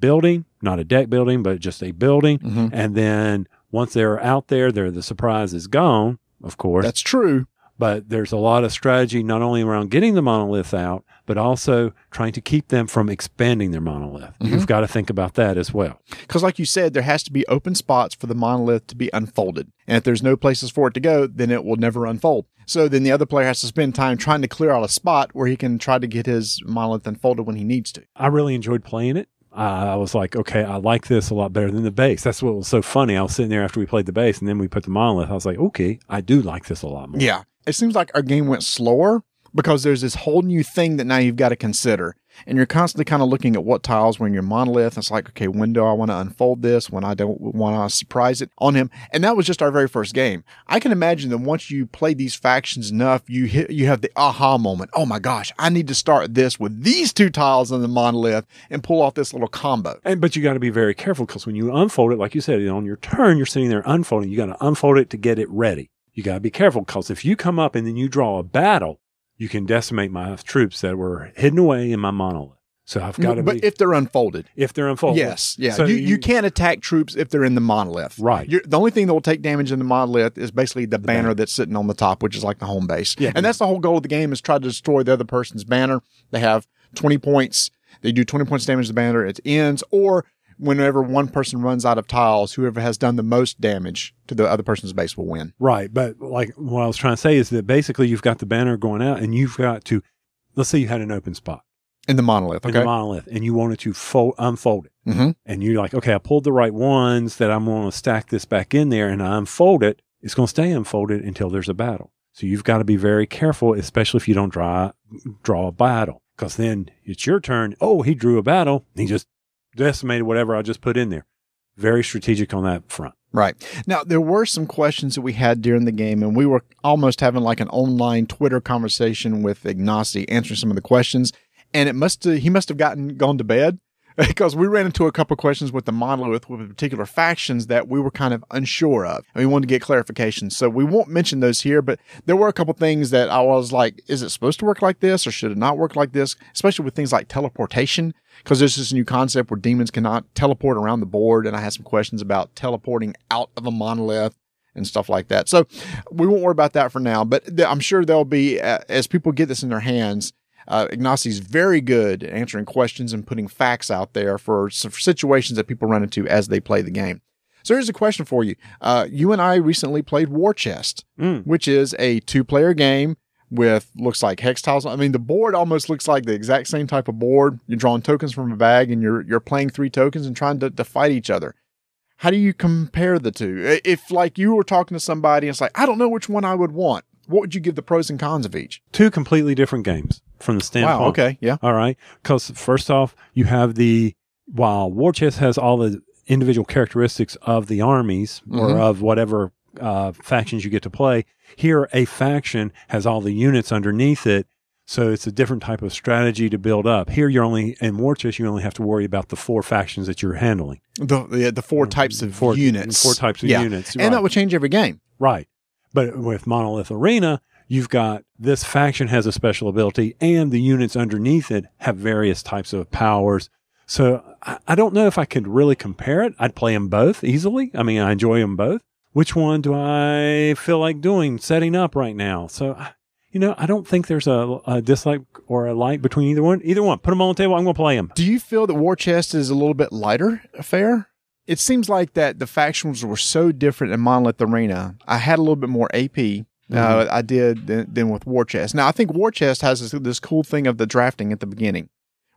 building not a deck building but just a building Mhm. and then once they're out there there the surprise is gone of course That's true. but there's a lot of strategy not only around getting the monolith out but also trying to keep them from expanding their monolith you've got to think about that as well Because, like you said, there has to be open spots for the monolith to be unfolded. And if there's no places for it to go, then it will never unfold. So then the other player has to spend time trying to clear out a spot where he can try to get his monolith unfolded when he needs to. I really enjoyed playing it. Uh, I was like, okay, I like this a lot better than the base. That's what was so funny. I was sitting there after we played the base and then we put the monolith. I was like, okay, I do like this a lot more. Yeah. It seems like our game went slower because there's this whole new thing that now you've got to consider. And you're constantly kind of looking at what tiles were in your monolith. It's like, okay, when do I want to unfold this? When I don't want to surprise it on him. And that was just our very first game. I can imagine that once you play these factions enough, you hit, you have the aha moment. Oh my gosh, I need to start this with these two tiles in the monolith and pull off this little combo. And but you got to be very careful because when you unfold it, like you said, on your turn, you're sitting there unfolding. You got to unfold it to get it ready. You got to be careful because if you come up and then you draw a battle, you can decimate my troops that were hidden away in my monolith. So I've got to but be if they're unfolded. if they're unfolded. Yes, yeah. So you, you can't attack troops if they're in the monolith. Right. You're, the only thing that will take damage in the monolith is basically the, banner banner. that's sitting on the top, which is like the home base. Yeah. And that's the whole goal of the game is try to destroy the other person's banner. They have 20 points. They do 20 points damage to the banner. It ends. Or whenever one person runs out of tiles, whoever has done the most damage to the other person's base will win. Right. But like what I was trying to say is that basically you've got the banner going out and you've got to, let's say you had an open spot In the monolith. in Okay. the monolith and you wanted to fold, unfold it. mm-hmm. And you're like, okay, I pulled the right ones that I'm going to stack this back in there and I unfold it. It's going to stay unfolded until there's a battle. So you've got to be very careful, especially if you don't draw, draw a battle. Because then it's your turn. Oh, he drew a battle. He just decimated whatever I just put in there. Very strategic on that front. Right. Now, there were some questions that we had during the game, and we were almost having like an online Twitter conversation with Ignacy answering some of the questions. And it must he must have gotten gone to bed because we ran into a couple questions with the monolith with particular factions that we were kind of unsure of. And we wanted to get clarification. So we won't mention those here, but there were a couple things that I was like, is it supposed to work like this or should it not work like this? Especially with things like teleportation because there's this new concept where demons cannot teleport around the board. And I had some questions about teleporting out of a monolith and stuff like that. So we won't worry about that for now, but I'm sure there'll be, uh, as people get this in their hands, uh, is very good at answering questions and putting facts out there for, for situations that people run into as they play the game. So here's a question for you. Uh, you and I recently played War Chest, Mm. which is a two player game with looks like hex tiles. I mean, the board almost looks like the exact same type of board. You're drawing tokens from a bag and you're you're playing three tokens and trying to, to fight each other. How do you compare the two? If like you were talking to somebody and it's like, I don't know which one I would want. What would you give the pros and cons of each? Two completely different games from the standpoint. Wow. Okay. Yeah. All right. Because first off, you have the while War Chest has all the individual characteristics of the armies or Mhm. of whatever uh, factions you get to play. Here, a faction has all the units underneath it, so it's a different type of strategy to build up. Here, you're only in War Chest. You only have to worry about the four factions that you're handling. The the, the four types of Four units. Four types of Yeah. units. And right. that will change every game. Right. But with Monolith Arena, you've got this faction has a special ability, and the units underneath it have various types of powers. So I, don't know if I could really compare it. I'd play them both easily. I mean, I enjoy them both. Which one do I feel like doing, setting up right now? So, you know, I don't think there's a, a dislike or a like between either one. Either one, put them on the table. I'm going to play them. Do you feel that War Chest is a little bit lighter affair? It seems like that the factions were so different in Monolith Arena. I had a little bit more AP. Uh, I did than, than with War Chest. Now I think War Chest has this, this cool thing of the drafting at the beginning,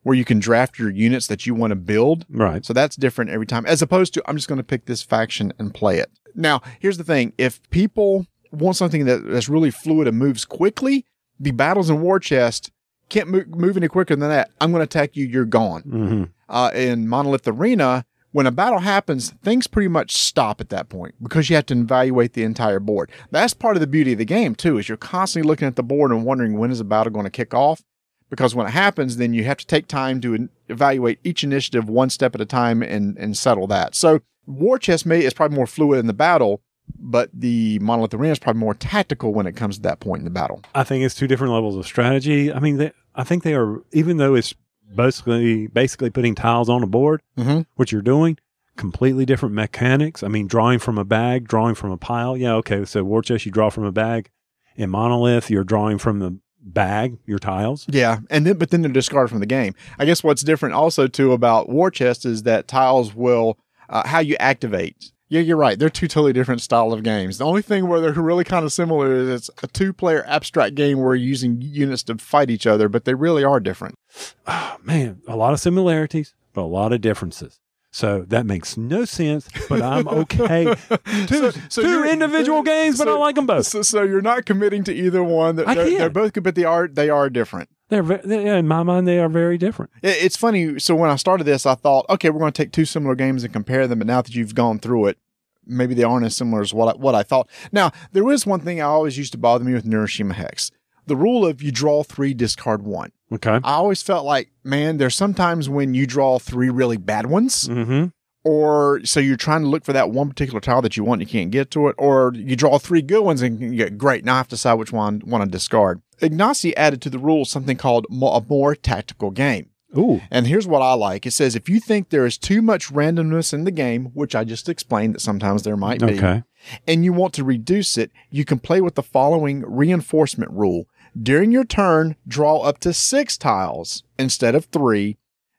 where you can draft your units that you want to build. Right. So that's different every time, as opposed to I'm just going to pick this faction and play it. Now, here's the thing: if people want something that, that's really fluid and moves quickly, the battles in War Chest can't move, move any quicker than that. I'm going to attack you. You're gone. hmm Uh, in Monolith Arena, when a battle happens, things pretty much stop at that point because you have to evaluate the entire board. That's part of the beauty of the game too, is you're constantly looking at the board and wondering when is a battle going to kick off. Because when it happens, then you have to take time to evaluate each initiative one step at a time and, and settle that. So War Chest may is probably more fluid in the battle, but the Monolith Arena is probably more tactical when it comes to that point in the battle. I think it's two different levels of strategy. I mean, they, I think they are, even though it's basically basically putting tiles on a board, Mm-hmm. what you're doing, completely different mechanics. I mean, drawing from a bag, drawing from a pile. Yeah, okay. So War Chest, you draw from a bag. In Monolith, you're drawing from the bag, your tiles. Yeah, and then but then they're discarded from the game. I guess what's different also too about War Chest is that tiles will uh, how you activate. Yeah, you're right. They're two totally different style of games. The only thing where they're really kind of similar is it's a two-player abstract game where you're using units to fight each other, but they really are different. Oh, man, a lot of similarities, but a lot of differences. So that makes no sense, but I'm okay. Two, so two individual games, but I like them both. So, so you're not committing to either one. They're, I they're, can't. they're both good, but they are they are different. They're, ve- they in my mind, they are very different. It's funny. So when I started this, I thought, okay, we're going to take two similar games and compare them. But now that you've gone through it, maybe they aren't as similar as what I, what I thought. Now there is one thing I always used to bother me with Neuroshima Hex: the rule of you draw three, discard one. Okay. I always felt like, man, there's sometimes when you draw three really bad ones, Mm-hmm. or so you're trying to look for that one particular tile that you want, and you can't get to it, or you draw three good ones and you get great. Now I have to decide which one I want to discard. Ignacy added to the rules something called a more tactical game. Ooh. And here's what I like. It says if you think there is too much randomness in the game, which I just explained that sometimes there might be, Okay. and you want to reduce it, you can play with the following reinforcement rule. During your turn, draw up to six tiles instead of three,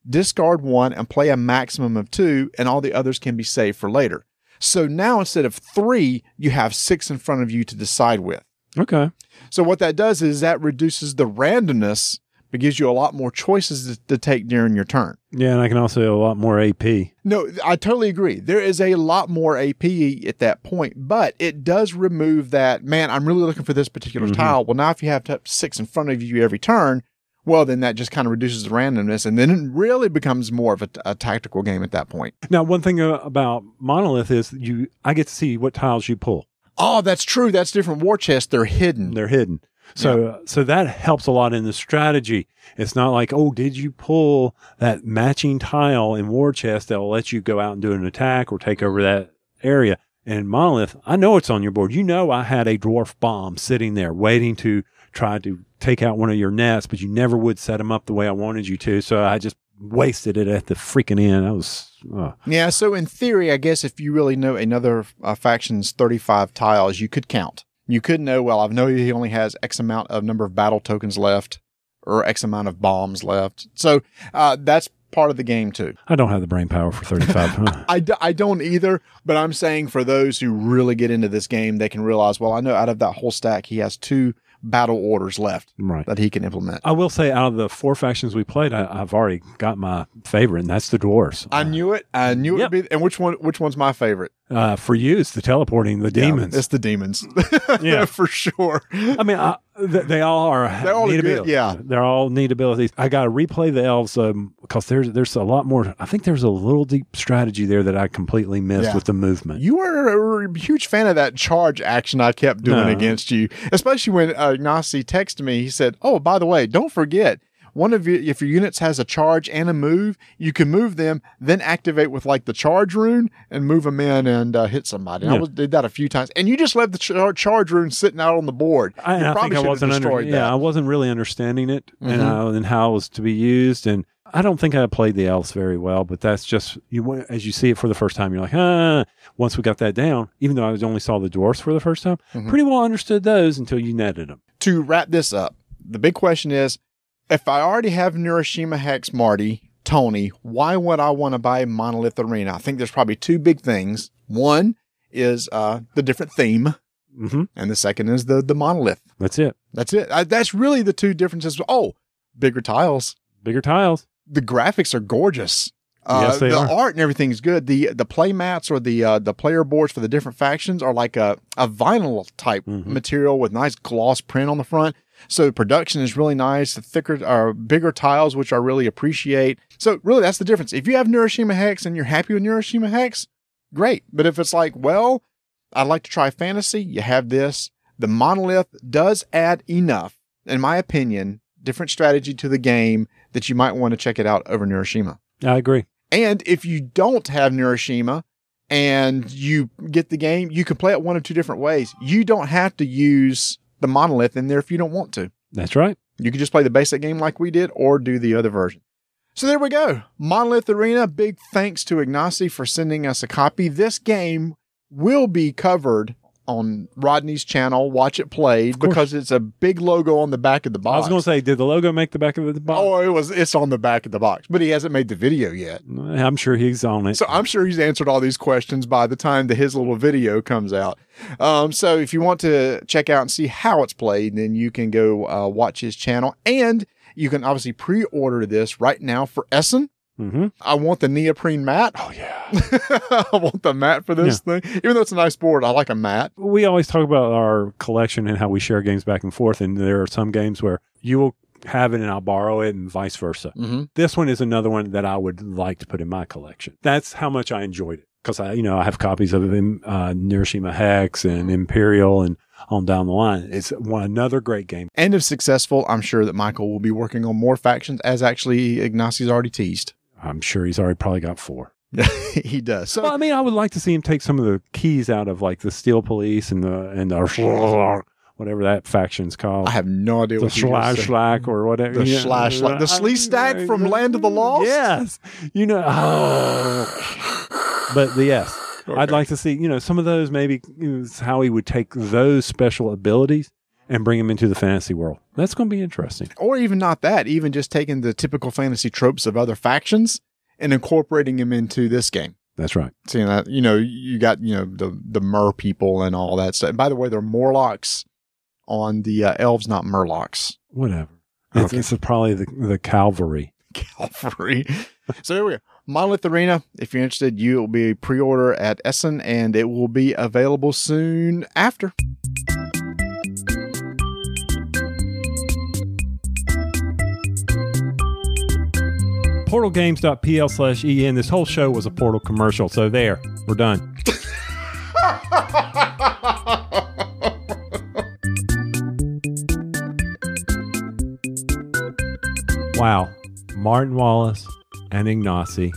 discard one, and play a maximum of two, and all the others can be saved for later. So now instead of three, you have six in front of you to decide with. Okay. So what that does is that reduces the randomness, but gives you a lot more choices to, to take during your turn. Yeah, and I can also a lot more AP. No, I totally agree. There is a lot more AP at that point, but it does remove that, man, I'm really looking for this particular tile. Well, now if you have six in front of you every turn, well, then that just kind of reduces the randomness and then it really becomes more of a, a tactical game at that point. Now, one thing uh, about Monolith is you I get to see what tiles you pull. Oh, that's true. That's different. War chests, they're hidden. They're hidden. So so that helps a lot in the strategy. It's not like, oh, did you pull that matching tile in War Chest that'll let you go out and do an attack or take over that area? And Monolith, I know it's on your board. You know I had a dwarf bomb sitting there waiting to try to take out one of your nets, but you never would set them up the way I wanted you to. So I just wasted it at the freaking end. I was uh, Yeah, so in theory, I guess if you really know another uh, faction's 35 tiles, you could count. You could know, well, I know he only has X amount of number of battle tokens left or X amount of bombs left. So uh, that's part of the game too. I don't have the brain power for 35. huh? I, d- I don't either, but I'm saying for those who really get into this game, they can realize, well, I know out of that whole stack, he has two battle orders left Right. that he can implement. I will say, out of the four factions we played, I, I've already got my favorite, and that's the dwarves. I knew it. I knew it Yep. would be. And which one? Which one's my favorite? Uh, for you, it's the teleporting, the Yeah, demons. it's the demons. Yeah. for sure. I mean, I, th- they all are. They're all neat good, abilities. yeah. they're all neat abilities. I got to replay the elves um, because there's there's a lot more. I think there's a little deep strategy there that I completely missed Yeah. with the movement. You were a huge fan of that charge action I kept doing No. against you, especially when uh, Ignacy texted me. He said, "Oh, by the way, don't forget." One of you, if your units has a charge and a move, you can move them, then activate with like the charge rune and move them in and uh, hit somebody. And I was, did that a few times, and you just left the char- charge rune sitting out on the board. I, you I think I wasn't under, yeah, that. I wasn't really understanding it and, Mhm. how, and how it was to be used. And I don't think I played the elves very well, but that's just you as you see it for the first time, you're like, ah. Once we got that down, even though I only saw the dwarfs for the first time, Mhm. pretty well understood those until you netted them. to wrap this up, the big question is if I already have Neuroshima Hex Marty, Tony, why would I want to buy Monolith Arena? I think there's probably two big things. One is uh, the different theme, hmm and the second is the the monolith. That's it. That's it. I, that's really the two differences. Oh, bigger tiles. Bigger tiles. The graphics are gorgeous. Uh, Yes, they the are. art and everything's good. The the play mats or the uh, the player boards for the different factions are like a, a vinyl type Mhm. material with nice gloss print on the front. So production is really nice. The thicker or bigger tiles, which I really appreciate. So really, that's the difference. If you have Neuroshima Hex and you're happy with Neuroshima Hex, great. But if it's like, well, I'd like to try fantasy, you have this. The monolith does add enough, in my opinion, different strategy to the game that you might want to check it out over Neuroshima. I agree. And if you don't have Neuroshima and you get the game, you can play it one of two different ways. You don't have to use the monolith in there if you don't want to. That's right. You can just play the basic game like we did or do the other version. So there we go. Monolith Arena. Big thanks to Ignacy for sending us a copy. This game will be covered on Rodney's channel. Watch it played because it's a big logo on the back of the box. I was going to say, did the logo make the back of the box? Oh, it was. It's on the back of the box, but he hasn't made the video yet. I'm sure he's on it. So I'm sure he's answered all these questions by the time that his little video comes out. Um, so if you want to check out and see how it's played, then you can go uh, watch his channel, and you can obviously pre-order this right now for Essen. Hmm I want the neoprene mat. Oh yeah. I want the mat for this thing, even though it's a nice board. I like a mat. we always talk about our collection and how we share games back and forth, and there are some games where you will have it and I'll borrow it, and vice versa. Mm-hmm. This one is another one that I would like to put in my collection. That's how much I enjoyed it because I, you know, I have copies of uh, Neuroshima Hex and Imperial and on down the line. It's one another great game. And if successful, I'm sure that Michael will be working on more factions, as actually Ignacy's already teased. I'm sure he's already probably got four. he does. So Well, I mean, I would like to see him take some of the keys out of like the Steel Police and the and the whatever that faction's called. I have no idea the slack or whatever. The Yeah. slash slack. The Sleestak from Land of the Lost? Yes, you know. but the yes, I'd like to see you know some of those maybe is how he would take those special abilities and bring them into the fantasy world. That's going to be interesting. or even not that, even just taking the typical fantasy tropes of other factions and incorporating them into this game. That's right. Seeing that, you know, you got, you know, the, the mer people and all that stuff. And by the way, they're Morlocks on the uh, elves, not Murlocs. Whatever. It's, Okay. it's probably the the cavalry. Calvary. so there we go. Monolith Arena. If you're interested, you will be pre-order at Essen and it will be available soon after. portalgames.pl slash en this whole show was a portal commercial so there we're done. Wow. Martin wallace and ignacy.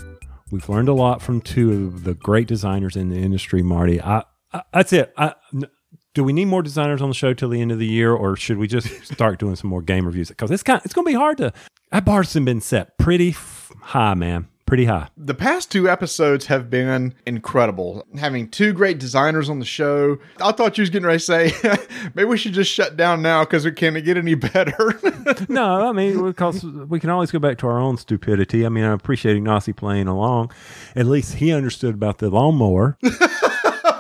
We've learned a lot from two of the great designers in the industry marty. I, I that's it. I, n- do we need more designers on the show till the end of the year or should we just start doing some more game reviews? Because it's kind it's going to be hard to that bar's been set pretty f- high man pretty high The past two episodes have been incredible. Having two great designers on the show. I thought you was getting ready to say, maybe we should just shut down now because it can't get any better. no, I mean, because we can always go back to our own stupidity. I mean, I appreciate Ignacy playing along. At least he understood about the lawnmower.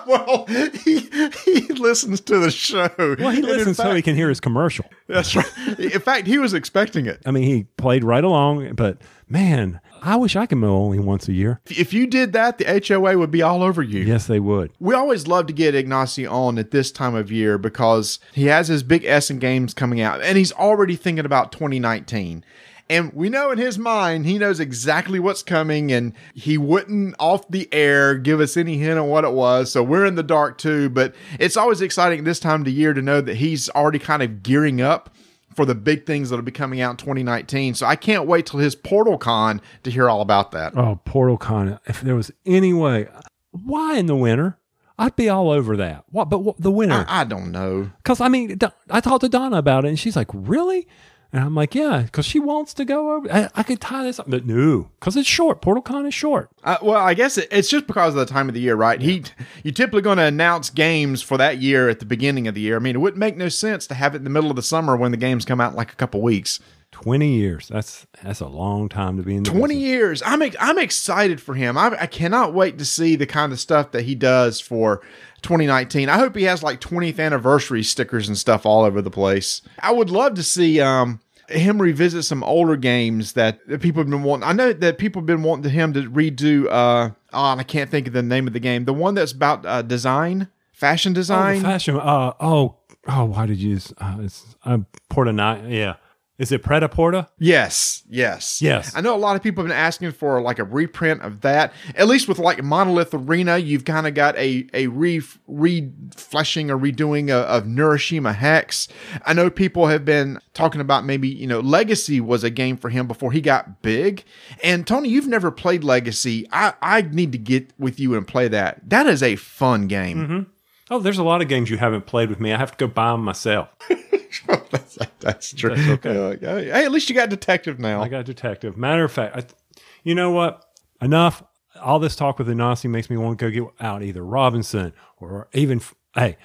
well, he, he listens to the show. Well, he listens so he can hear his commercial. That's right. In fact, he was expecting it. I mean, he played right along, but man, I wish I could mow only once a year. If you did that, the HOA would be all over you. Yes, they would. We always love to get Ignacy on at this time of year because he has his big Essen games coming out and he's already thinking about 2019. And we know in his mind, he knows exactly what's coming and he wouldn't off the air give us any hint on what it was. So we're in the dark too. But it's always exciting this time of year to know that he's already kind of gearing up for the big things that'll be coming out in 2019. So I can't wait till his Portal Con to hear all about that. Oh, Portal Con. If there was any way, why in the winter? I'd be all over that. What? But what, the winter? I, I don't know. Because I mean, I talked to Donna about it, and she's like, "Really?" And I'm like, "Yeah," because she wants to go over. I, I could tie this up, but no, because it's short. Portal Con is short. Uh, well, I guess it, it's just because of the time of the year, right? He, you're typically going to announce games for that year at the beginning of the year. I mean, it wouldn't make no sense to have it in the middle of the summer when the games come out in like a couple weeks. Twenty years. That's that's a long time to be in the 20 business. years. I'm ex- I'm excited for him. I, I cannot wait to see the kind of stuff that he does for 2019. I hope he has like 20th anniversary stickers and stuff all over the place. I would love to see um him revisit some older games that people have been wanting. I know that people have been wanting him to redo uh oh, and I can't think of the name of the game. The one that's about uh, design, fashion Oh, design. fashion. Uh, oh, oh. Why did you? use- Uh, it's uh, Nine. Yeah. Is it Prêt-à-Porter? Yes, yes, Yes. I know a lot of people have been asking for like a reprint of that. At least with like Monolith Arena, you've kind of got a a re refleshing or redoing of, of Neuroshima Hex. I know people have been talking about maybe you know Legacy was a game for him before he got big. And Tony, you've never played Legacy. I I need to get with you and play that. That is a fun game. Mm-hmm. Oh, there's a lot of games you haven't played with me. I have to go buy them myself. that's, that's true. That's okay. Hey, at least you got Detective now. I got detective. Matter of fact, I, you know what? Enough. All this talk with Ignacy makes me want to go get out either Robinson or even hey,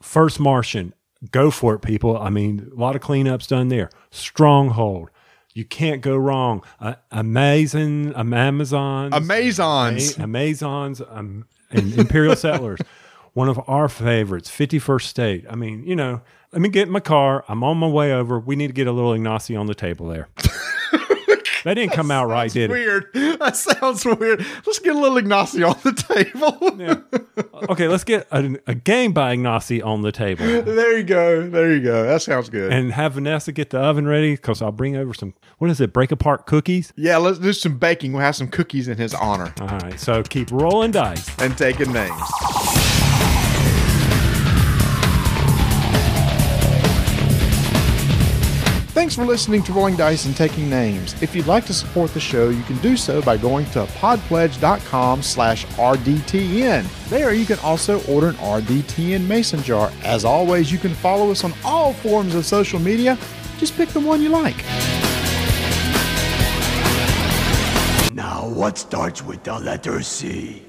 First Martian. Go for it, people. I mean, a lot of cleanups done there. Stronghold. You can't go wrong. Uh, amazing, um, Amazon, Amazons. Amazons, um, and Imperial Settlers. One of our favorites, 51st State. I mean, you know, let me get in my car. I'm on my way over. We need to get a little Ignacy on the table there. that didn't come out right, did it? weird. That sounds weird. Let's get a little Ignacy on the table. Okay, let's get a, a game by Ignacy on the table there you go. There you go. That sounds good. and have Vanessa get the oven ready because I'll bring over some, what is it, break apart cookies? yeah, let's do some baking. We'll have some cookies in his honor All right, so keep rolling dice. and taking names. Thanks for listening to Rolling Dice and Taking Names. If you'd like to support the show, you can do so by going to podpledge.com slash RDTN. There you can also order an RDTN mason jar. As always, you can follow us on all forms of social media. Just pick the one you like. Now, what starts with the letter C?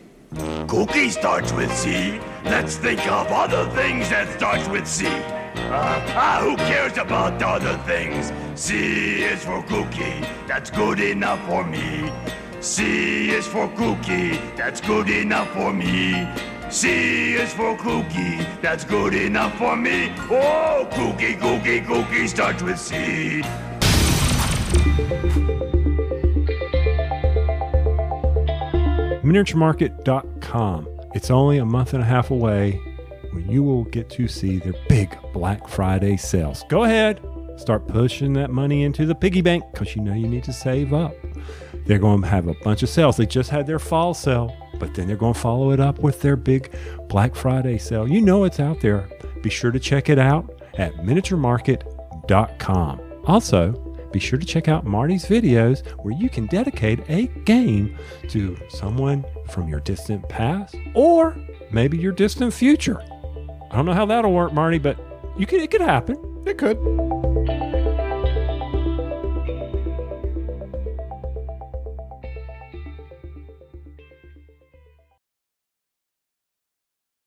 Cookie starts with C. Let's think of other things that starts with C. Uh, ah, who cares about other things? C is for cookie. That's good enough for me. C is for cookie. That's good enough for me. C is for cookie. That's good enough for me. Oh, cookie, cookie, cookie starts with C. miniaturemarket.com. It's only a month and a half away when you will get to see their big Black Friday sales. Go ahead, start pushing that money into the piggy bank because you know you need to save up. They're going to have a bunch of sales. They just had their fall sale, but then they're going to follow it up with their big Black Friday sale. You know it's out there. Be sure to check it out at miniaturemarket.com. Also, be sure to check out Marty's videos where you can dedicate a game to someone from your distant past or maybe your distant future. I don't know how that'll work, Marty, but you could it could happen. It could.